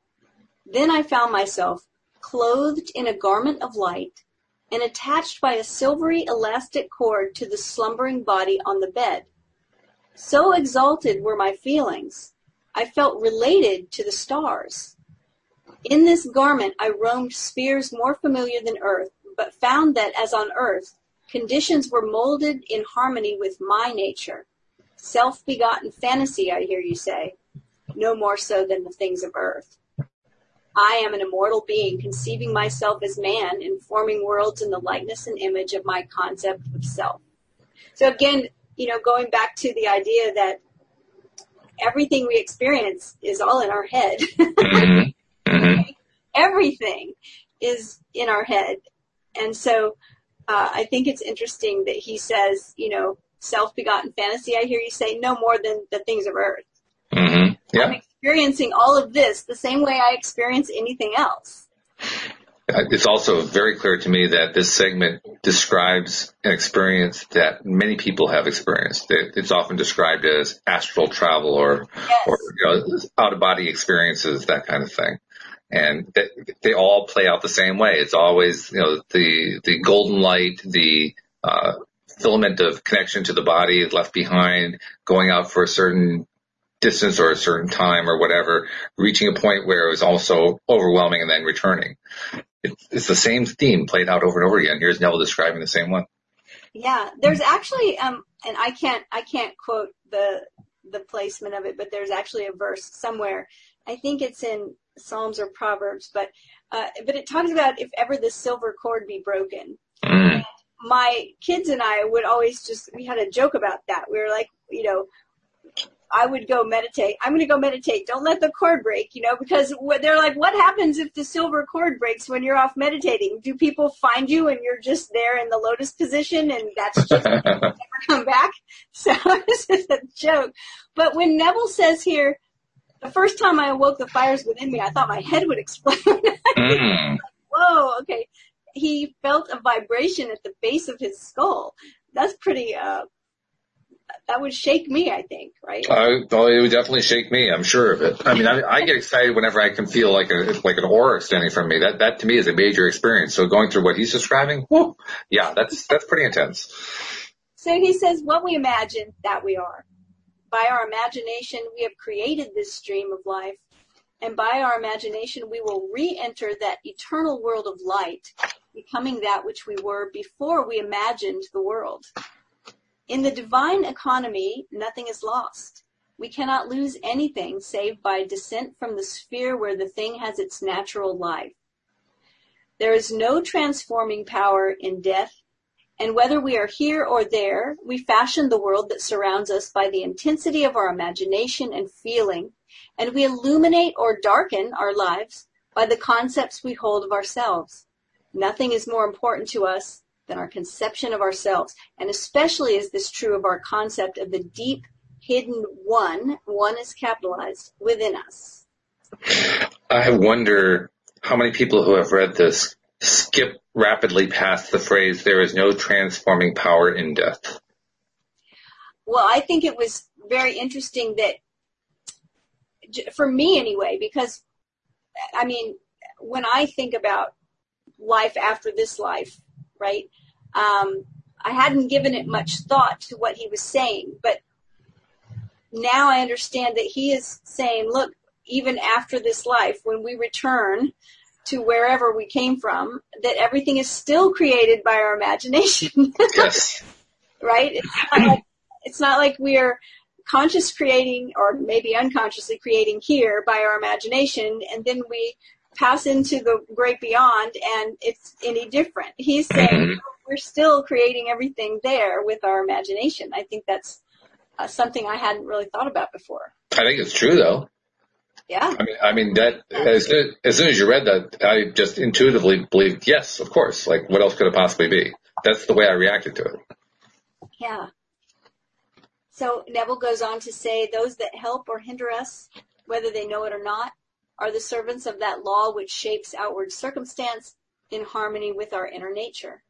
Then I found myself clothed in a garment of light and attached by a silvery elastic cord to the slumbering body on the bed. So exalted were my feelings, I felt related to the stars. In this garment I roamed spheres more familiar than earth, but found that as on earth, conditions were molded in harmony with my nature. Self-begotten fantasy, I hear you say no more so than the things of earth. I am an immortal being, conceiving myself as man and forming worlds in the likeness and image of my concept of self. So again, you know, going back to the idea that everything we experience is all in our head. [laughs] Mm-hmm. mm-hmm. Everything is in our head. And so uh, I think it's interesting that he says, you know, self-begotten fantasy, I hear you say, no more than the things of earth. Mm-hmm. Yeah. I'm experiencing all of this the same way I experience anything else. Uh, it's also very clear to me that this segment describes an experience that many people have experienced. It's often described as astral travel or, yes. or you know, out of body experiences, that kind of thing. And they, they, all play out the same way. It's always, you know, the, the golden light, the, uh, filament of connection to the body left behind, going out for a certain distance or a certain time or whatever, reaching a point where it was also overwhelming and then returning. It's, it's the same theme played out over and over again. Here's Neville describing the same one. Yeah, there's actually, um, and I can't, I can't quote the, the placement of it, but there's actually a verse somewhere. I think it's in Psalms or Proverbs, but, uh, but it talks about if ever the silver cord be broken. Mm. My kids and I would always just, we had a joke about that. We were like, you know, I would go meditate. I'm going to go meditate. Don't let the cord break, you know, because they're like, what happens if the silver cord breaks when you're off meditating? Do people find you and you're just there in the lotus position and that's just [laughs] never come back? [laughs] So [laughs] this is a joke. But when Neville says here, the first time I awoke the fires within me, I thought my head would explode. mm. Whoa, okay. He felt a vibration at the base of his skull. That's pretty, uh, that would shake me, I think, right? Uh, well, it would definitely shake me. I'm sure of it. I mean, I, I get excited whenever I can feel like a like an aura standing from me. That that to me is a major experience. So going through what he's describing, yeah, that's that's pretty intense. So he says, "What we imagine, that we are. By our imagination, we have created this stream of life, and by our imagination, we will re-enter that eternal world of light, becoming that which we were before we imagined the world." In the divine economy, nothing is lost. We cannot lose anything save by descent from the sphere where the thing has its natural life. There is no transforming power in death, and whether we are here or there, we fashion the world that surrounds us by the intensity of our imagination and feeling, and we illuminate or darken our lives by the concepts we hold of ourselves. Nothing is more important to us than our conception of ourselves. And especially is this true of our concept of the deep hidden one, one is capitalized, within us. I wonder how many people who have read this skip rapidly past the phrase, there is no transforming power in death. Well, I think it was very interesting that, for me anyway, because, I mean, when I think about life after this life, right? Um, I hadn't given it much thought to what he was saying, but now I understand that he is saying, look, even after this life, when we return to wherever we came from, that everything is still created by our imagination. [laughs] yes. right? It's not, like, it's not like we're conscious creating or maybe unconsciously creating here by our imagination and then we pass into the great beyond and it's any different. He's saying mm-hmm. we're still creating everything there with our imagination. I think that's uh, something I hadn't really thought about before. I think it's true though. Yeah. I mean, I mean that as soon, as soon as you read that, I just intuitively believed, yes, of course. Like, what else could it possibly be? That's the way I reacted to it. Yeah. So Neville goes on to say, those that help or hinder us, whether they know it or not, are the servants of that law which shapes outward circumstance in harmony with our inner nature.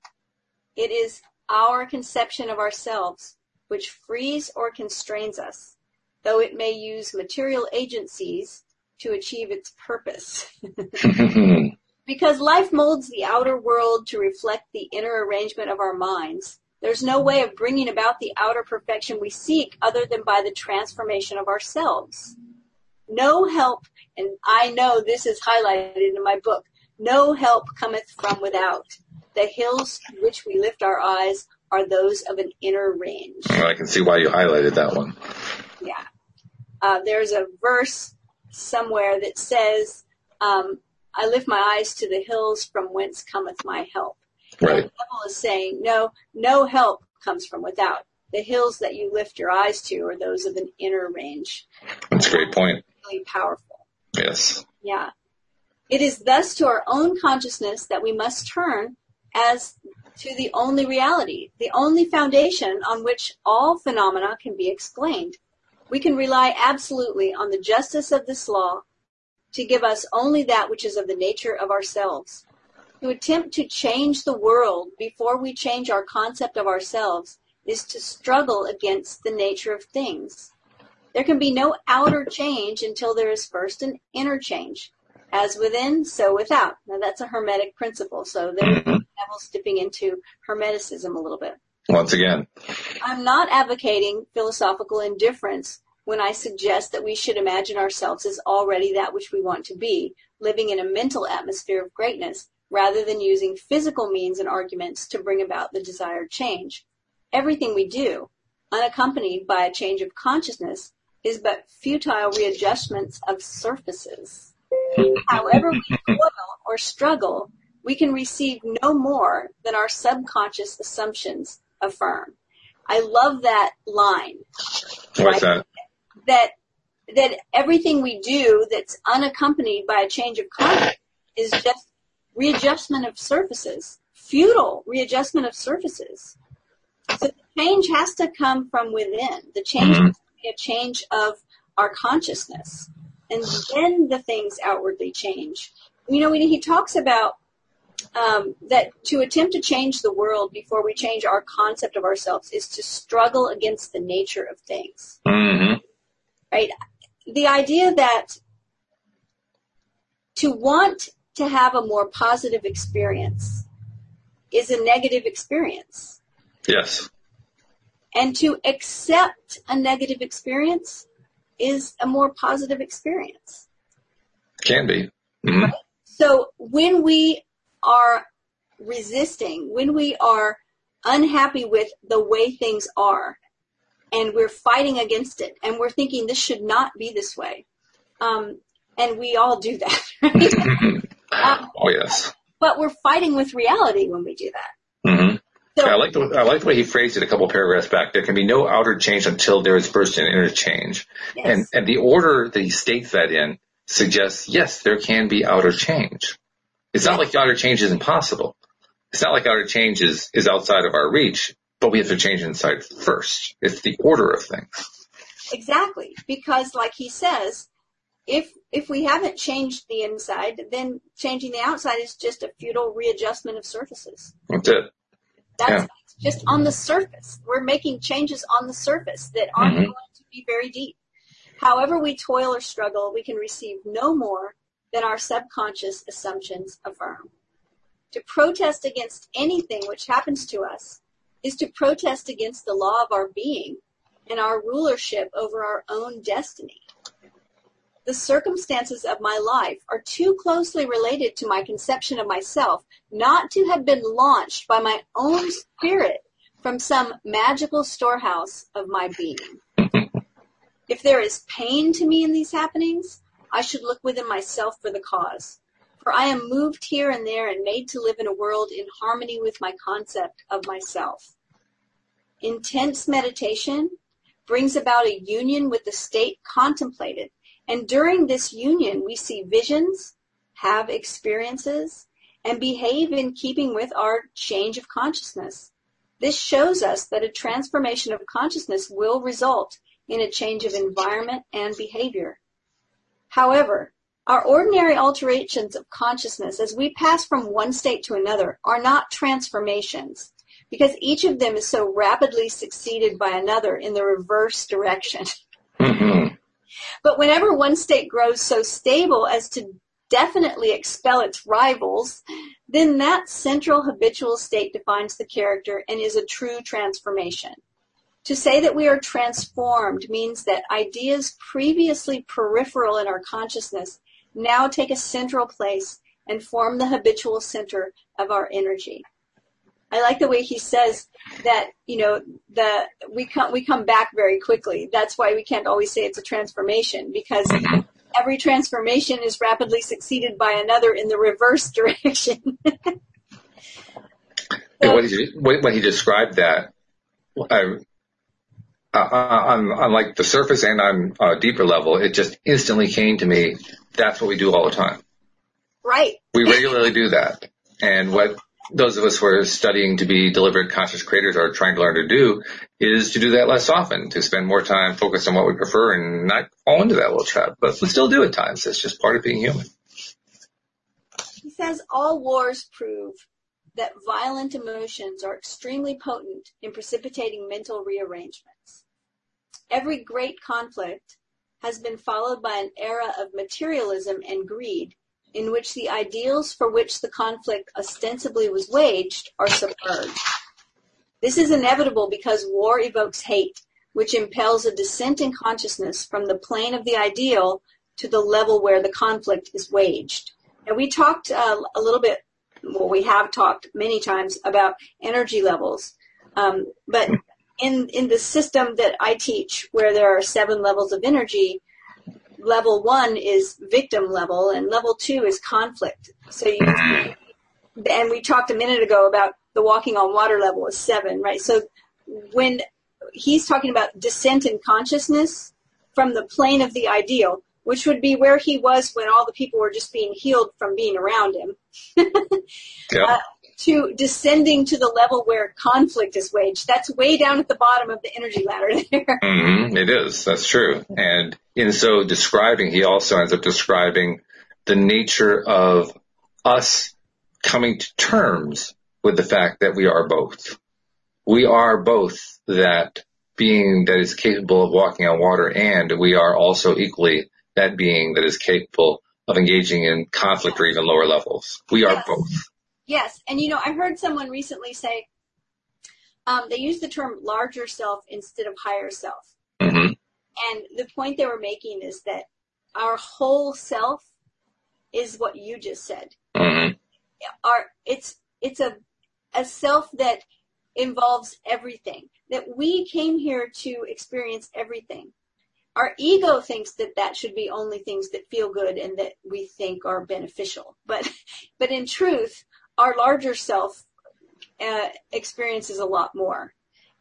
It is our conception of ourselves which frees or constrains us, though it may use material agencies to achieve its purpose. [laughs] because life molds the outer world to reflect the inner arrangement of our minds, there's no way of bringing about the outer perfection we seek other than by the transformation of ourselves. No help, and I know this is highlighted in my book, no help cometh from without. The hills to which we lift our eyes are those of an inner range. I can see why you highlighted that one. Yeah. Uh, there's a verse somewhere that says, um, I lift my eyes to the hills from whence cometh my help. Right. And Neville is saying, no, no help comes from without. The hills that you lift your eyes to are those of an inner range. That's a great point really powerful. Yes. Yeah. It is thus to our own consciousness that we must turn as to the only reality, the only foundation on which all phenomena can be explained. We can rely absolutely on the justice of this law to give us only that which is of the nature of ourselves. To attempt to change the world before we change our concept of ourselves is to struggle against the nature of things. There can be no outer change until there is first an inner change. As within, so without. Now that's a hermetic principle. So there's mm-hmm. Neville's dipping into hermeticism a little bit. Once again. I'm not advocating philosophical indifference when I suggest that we should imagine ourselves as already that which we want to be, living in a mental atmosphere of greatness, rather than using physical means and arguments to bring about the desired change. Everything we do, unaccompanied by a change of consciousness, is but futile readjustments of surfaces. However we toil or struggle, we can receive no more than our subconscious assumptions affirm. I love that line. What's that? that that everything we do that's unaccompanied by a change of conduct is just readjustment of surfaces, futile readjustment of surfaces. So the change has to come from within. The change mm-hmm. has to be a change of our consciousness. And then the things outwardly change. You know, when he talks about um, that to attempt to change the world before we change our concept of ourselves is to struggle against the nature of things. Mm-hmm. Right? The idea that to want to have a more positive experience is a negative experience. Yes. And to accept a negative experience is a more positive experience. Can be. Mm-hmm. So when we are resisting, when we are unhappy with the way things are, and we're fighting against it, and we're thinking this should not be this way, um, and we all do that, [laughs] right? um, oh yes. But we're fighting with reality when we do that. Mm-hmm. So, I like the I like the way he phrased it a couple paragraphs back. There can be no outer change until there is first an inner change, yes. and and the order that he states that in suggests yes, there can be outer change. It's not like outer change is impossible. It's not like outer change is, is outside of our reach, but we have to change inside first. It's the order of things. Exactly. Because like he says, if if we haven't changed the inside, then changing the outside is just a futile readjustment of surfaces. That's it. That's yeah. just on the surface. We're making changes on the surface that aren't mm-hmm. going to be very deep. However we toil or struggle, we can receive no more than our subconscious assumptions affirm. To protest against anything which happens to us is to protest against the law of our being and our rulership over our own destiny. The circumstances of my life are too closely related to my conception of myself not to have been launched by my own spirit from some magical storehouse of my being. If there is pain to me in these happenings, I should look within myself for the cause. For I am moved here and there and made to live in a world in harmony with my concept of myself. Intense meditation brings about a union with the state contemplated. And during this union, we see visions, have experiences, and behave in keeping with our change of consciousness. This shows us that a transformation of consciousness will result in a change of environment and behavior. However, our ordinary alterations of consciousness as we pass from one state to another are not transformations because each of them is so rapidly succeeded by another in the reverse direction. Mm-hmm. But whenever one state grows so stable as to definitely expel its rivals, then that central habitual state defines the character and is a true transformation. To say that we are transformed means that ideas previously peripheral in our consciousness now take a central place and form the habitual center of our energy. I like the way he says that, you know, the, we come, we come back very quickly. That's why we can't always say it's a transformation because every transformation is rapidly succeeded by another in the reverse [laughs] direction. so, when, he, when he described that, I, uh, on, on like the surface and on a deeper level, it just instantly came to me. That's what we do all the time. Right. We regularly do that. And what those of us who are studying to be deliberate conscious creators are trying to learn to do is to do that less often, to spend more time focused on what we prefer and not fall into that little trap. But we still do at times. It's just part of being human. He says all wars prove that violent emotions are extremely potent in precipitating mental rearrangements. Every great conflict has been followed by an era of materialism and greed in which the ideals for which the conflict ostensibly was waged are submerged. This is inevitable because war evokes hate, which impels a descent in consciousness from the plane of the ideal to the level where the conflict is waged. And we talked uh, a little bit, well, we have talked many times about energy levels. Um, but in in the system that I teach, where there are seven levels of energy, level one is victim level, and level two is conflict. So you, and we talked a minute ago about the walking on water level is seven, right? So when he's talking about descent in consciousness from the plane of the ideal, which would be where he was when all the people were just being healed from being around him, [laughs] yeah. uh, to descending to the level where conflict is waged. That's way down at the bottom of the energy ladder [laughs] there. Mm-hmm. It is. That's true. And in so describing, he also ends up describing the nature of us coming to terms with the fact that we are both. We are both that being that is capable of walking on water and we are also equally that being that is capable of engaging in conflict or even lower levels. We are yes. both. Yes. And you know, I heard someone recently say, um, they use the term larger self instead of higher self. Mm-hmm. And the point they were making is that our whole self is what you just said. Mm-hmm. Our, it's, it's a, a self that involves everything that we came here to experience everything. Our ego thinks that that should be only things that feel good and that we think are beneficial. But, but in truth, our larger self uh, experiences a lot more.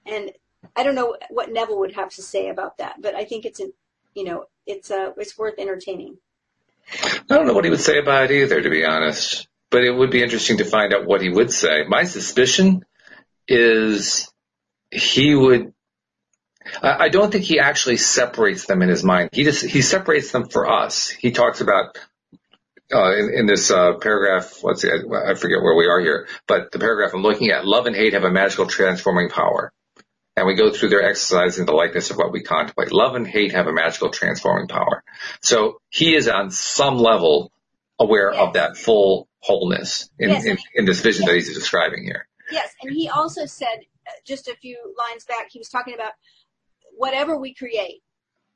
And I don't know what Neville would have to say about that, but I think it's a, you know, it's uh, it's worth entertaining. I don't know what he would say about it either, to be honest. But it would be interesting to find out what he would say. My suspicion is he would I don't think he actually separates them in his mind. He just he separates them for us. He talks about uh, in, in, this uh, paragraph. Let's see, I, I, forget where we are here, but the paragraph I'm looking at: love and hate have a magical transforming power, and we go through their exercise in the likeness of what we contemplate. Love and hate have a magical transforming power. So he is on some level aware yes. of that full wholeness in, yes. in, in this vision yes. that he's describing here. Yes, and he also said just a few lines back, he was talking about whatever we create,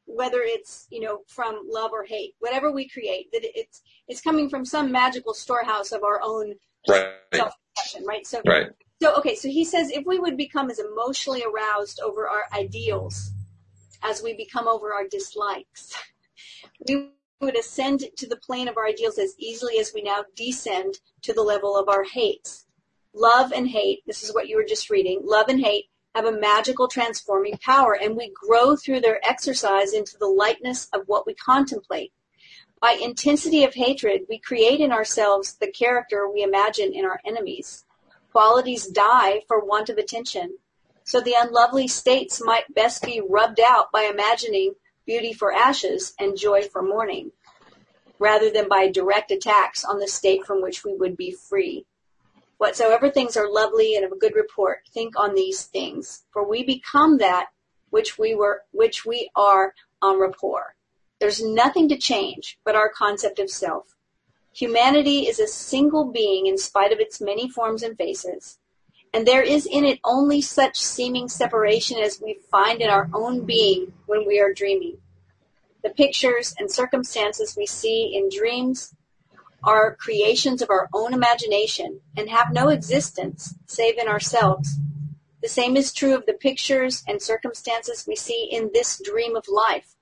whether it's you know from love or hate, whatever we create, that it's it's coming from some magical storehouse of our own right. self-expression, right? So, right. so okay, so he says if we would become as emotionally aroused over our ideals as we become over our dislikes, [laughs] we would ascend to the plane of our ideals as easily as we now descend to the level of our hates. Love and hate, this is what you were just reading, love and hate have a magical transforming power and we grow through their exercise into the likeness of what we contemplate. By intensity of hatred, we create in ourselves the character we imagine in our enemies. Qualities die for want of attention. So the unlovely states might best be rubbed out by imagining beauty for ashes and joy for mourning, rather than by direct attacks on the state from which we would be free. Whatsoever things are lovely and of a good report, think on these things, for we become that which we were, which we are en rapport. There's nothing to change but our concept of self. Humanity is a single being in spite of its many forms and faces, and there is in it only such seeming separation as we find in our own being when we are dreaming. The pictures and circumstances we see in dreams are creations of our own imagination and have no existence save in ourselves. The same is true of the pictures and circumstances we see in this dream of life.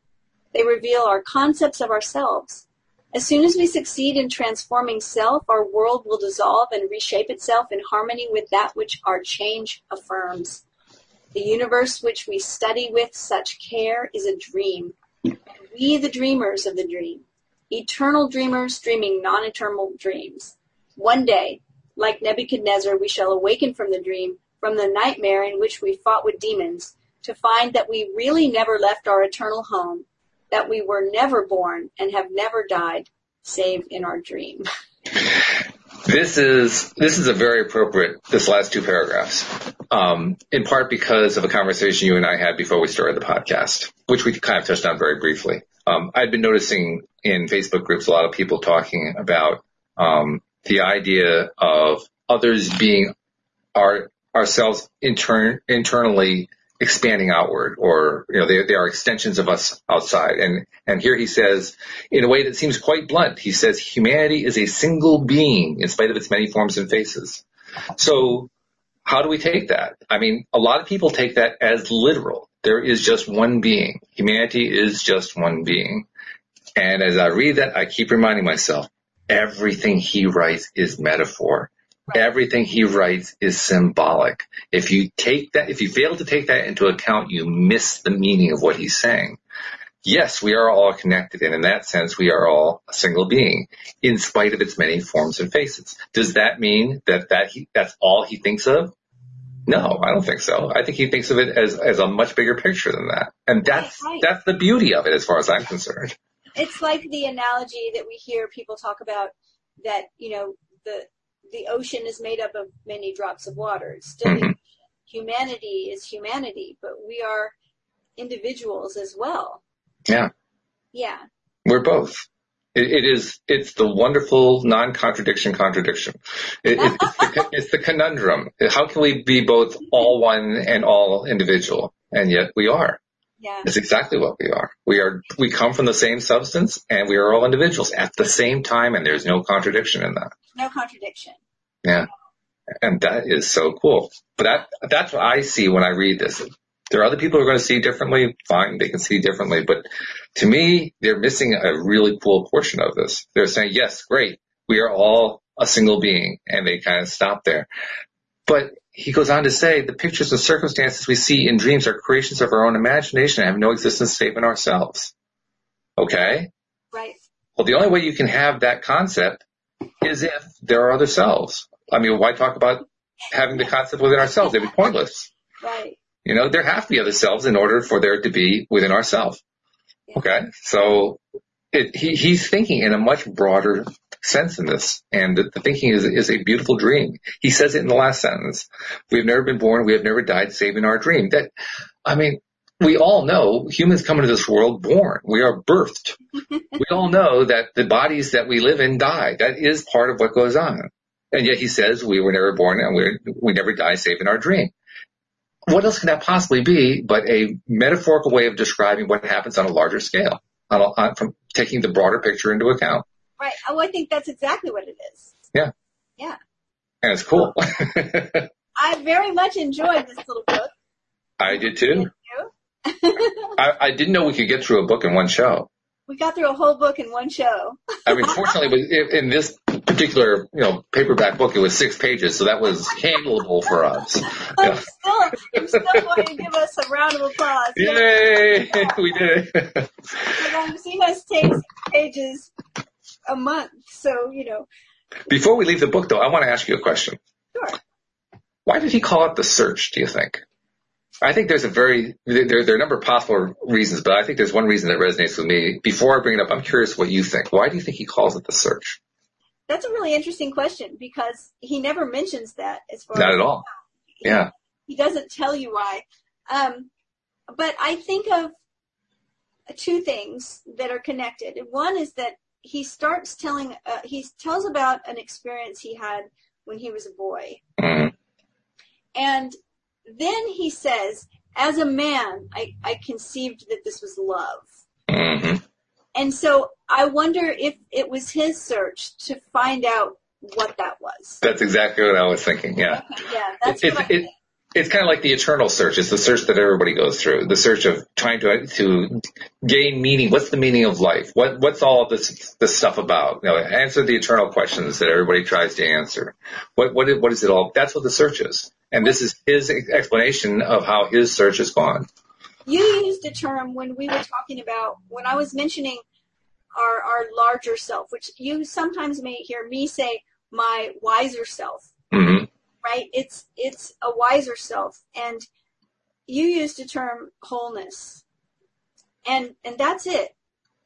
They reveal our concepts of ourselves. As soon as we succeed in transforming self, our world will dissolve and reshape itself in harmony with that which our change affirms. The universe which we study with such care is a dream. We, the dreamers of the dream, eternal dreamers dreaming non-eternal dreams. One day, like Nebuchadnezzar, we shall awaken from the dream, from the nightmare in which we fought with demons, to find that we really never left our eternal home, that we were never born and have never died, save in our dream. [laughs] This is this is a very appropriate. This last two paragraphs, um, in part because of a conversation you and I had before we started the podcast, which we kind of touched on very briefly. Um, I'd been noticing in Facebook groups a lot of people talking about um, the idea of others being our ourselves intern, internally expanding outward or, you know, they, they are extensions of us outside. And, and here he says, in a way that seems quite blunt, he says humanity is a single being in spite of its many forms and faces. So how do we take that? I mean, a lot of people take that as literal. There is just one being. Humanity is just one being. And as I read that, I keep reminding myself, everything he writes is metaphor. Everything he writes is symbolic. If you take that, if you fail to take that into account, you miss the meaning of what he's saying. yes, we are all connected, and in that sense, we are all a single being, in spite of its many forms and faces. Does that mean that that he, that's all he thinks of? No, I don't think so. I think he thinks of it as as a much bigger picture than that, and that's right, that's the beauty of it, as far as I'm concerned. It's like the analogy that we hear people talk about that you know the the ocean is made up of many drops of water. It's still mm-hmm. humanity is humanity, but we are individuals as well. Yeah. Yeah. We're both. It, it is, it's the wonderful non-contradiction contradiction. It, it's, the, it's the conundrum. How can we be both all one and all individual? And yet we are. Yeah. It's exactly what we are. We are, we come from the same substance and we are all individuals at the same time and there's no contradiction in that. No contradiction. Yeah. And that is so cool. But that, that's what I see when I read this. There are other people who are going to see differently. Fine, they can see differently. But to me, they're missing a really cool portion of this. They're saying, yes, great. We are all a single being. And they kind of stop there. But he goes on to say, the pictures and circumstances we see in dreams are creations of our own imagination and have no existence save in ourselves. Okay? Right. Well, the only way you can have that concept is if there are other selves. I mean, why talk about having the concept within ourselves? It'd be pointless. Right. You know, there have to be other selves in order for there to be within ourselves. Okay. So it, he, he's thinking in a much broader sense in this. And the, the thinking is, is a beautiful dream. He says it in the last sentence. We have never been born. We have never died save in our dream. That, I mean, we all know humans come into this world born. We are birthed. [laughs] we all know that the bodies that we live in die. That is part of what goes on. And yet he says we were never born and we, we never die save in our dream what else can that possibly be but a metaphorical way of describing what happens on a larger scale, on a, on, from taking the broader picture into account? Right. Oh, I think that's exactly what it is. Yeah. Yeah. And it's cool. [laughs] I very much enjoyed this little book. I did too. [laughs] I, I didn't know we could get through a book in one show. We got through a whole book in one show. I mean, [laughs] fortunately, in this particular, you know, paperback book, it was six pages, so that was handleable for us. I'm yeah. still, I'm still going to give us a round of applause. Yay! we did it. She has takes pages a month, so you know. Before we leave the book, though, I want to ask you a question. Sure. Why did he call it the search? Do you think? I think there's a very there, there are a number of possible reasons, but I think there's one reason that resonates with me. Before I bring it up, I'm curious what you think. Why do you think he calls it the search? That's a really interesting question because he never mentions that as far not as at all. He, yeah, he doesn't tell you why. Um, but I think of two things that are connected. One is that he starts telling uh, he tells about an experience he had when he was a boy, mm-hmm. [clears throat] and then he says, "As a man, I, I conceived that this was love." Mm-hmm. And so I wonder if it was his search to find out what that was. That's exactly what I was thinking. Yeah. Okay, yeah. That's it, what it, it, it's kind of like the eternal search. It's the search that everybody goes through. The search of trying to to gain meaning. What's the meaning of life? What what's all this this stuff about? You know, answer the eternal questions that everybody tries to answer. What what what is it all? That's what the search is. And this is his explanation of how his search has gone. You used a term when we were talking about, when I was mentioning our, our larger self, which you sometimes may hear me say, my wiser self. Mm-hmm. Right? It's, it's a wiser self. And you used the term wholeness. And, and that's it.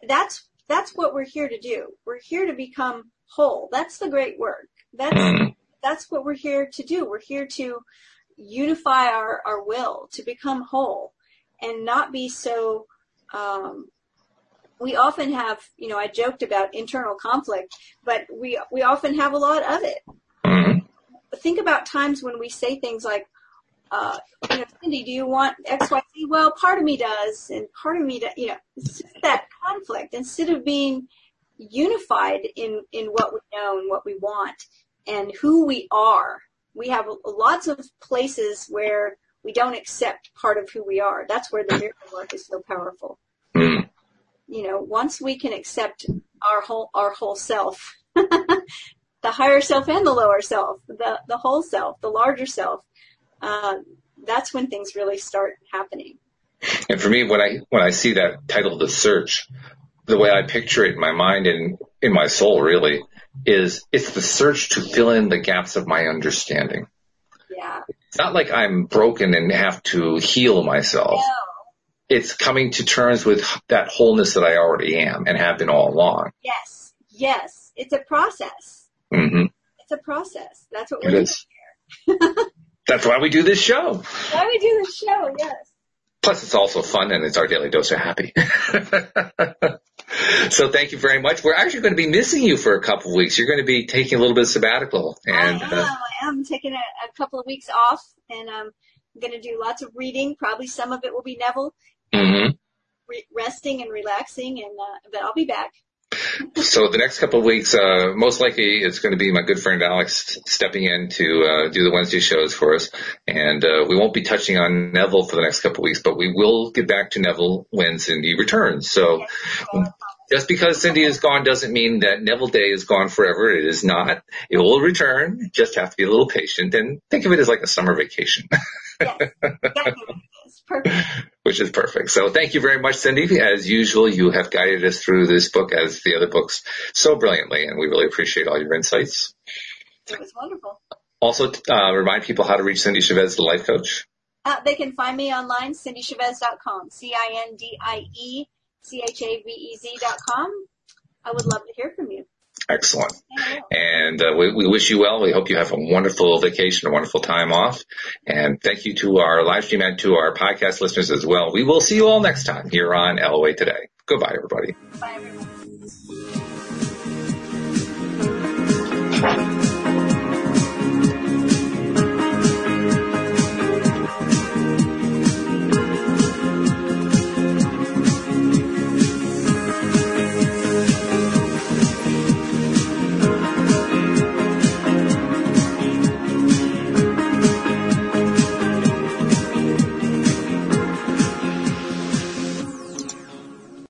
That's, that's what we're here to do. We're here to become whole. That's the great work. That's, [clears throat] that's what we're here to do. We're here to unify our, our will, to become whole and not be so um, we often have, you know, I joked about internal conflict, but we we often have a lot of it. Think about times when we say things like, uh, you know, Cindy, do you want X, Y, Z? Well, part of me does, and part of me, does, you know, it's that conflict. Instead of being unified in in what we know and what we want and who we are, we have lots of places where we don't accept part of who we are. That's where the miracle work is so powerful. Mm. You know, once we can accept our whole our whole self, higher self and the lower self, the the whole self, the larger self, uh, that's when things really start happening. And for me, when I when I see that title, "The Search," the way I picture it in my mind and in my soul, really, is it's the search to fill in the gaps of my understanding. Yeah. It's not like I'm broken and have to heal myself. No. It's coming to terms with that wholeness that I already am and have been all along. Yes. Yes. It's a process. Hmm It's a process. That's what It we're doing here. [laughs] That's why we do this show. Why we do this show? Yes. Plus, it's also fun and it's our daily dose of happy. [laughs] so thank you very much. We're actually going to be missing you for a couple of weeks. You're going to be taking a little bit of sabbatical. And I am. uh, I am taking a, a couple of weeks off, and um, I'm going to do lots of reading. Probably some of it will be Neville, mhm. re- resting and relaxing, and uh, but I'll be back. So the next couple of weeks, uh, most likely it's going to be my good friend Alex stepping in to uh, do the Wednesday shows for us, and uh, we won't be touching on Neville for the next couple of weeks, but we will get back to Neville when Cindie returns. So just because Cindie is gone doesn't mean that Neville Day is gone forever. It is not. It will return. Just have to be a little patient and think of it as like a summer vacation, [laughs] exactly. Perfect. [laughs] which is perfect. So thank you very much, Cindie. As usual, you have guided us through this book as the other books so brilliantly, and we really appreciate all your insights. It was wonderful. Also, uh, remind people how to reach Cindie Chavez, the life coach. Uh, they can find me online, cindiechavez.com, C-I-N-D-I-E-C-H-A-V-E-Z.com. I would love to hear from you. Excellent. And uh, we, we wish you well. We hope you have a wonderful vacation, a wonderful time off. And thank you to our live stream and to our podcast listeners as well. We will see you all next time here on LOA Today. Goodbye, everybody. Bye, everyone.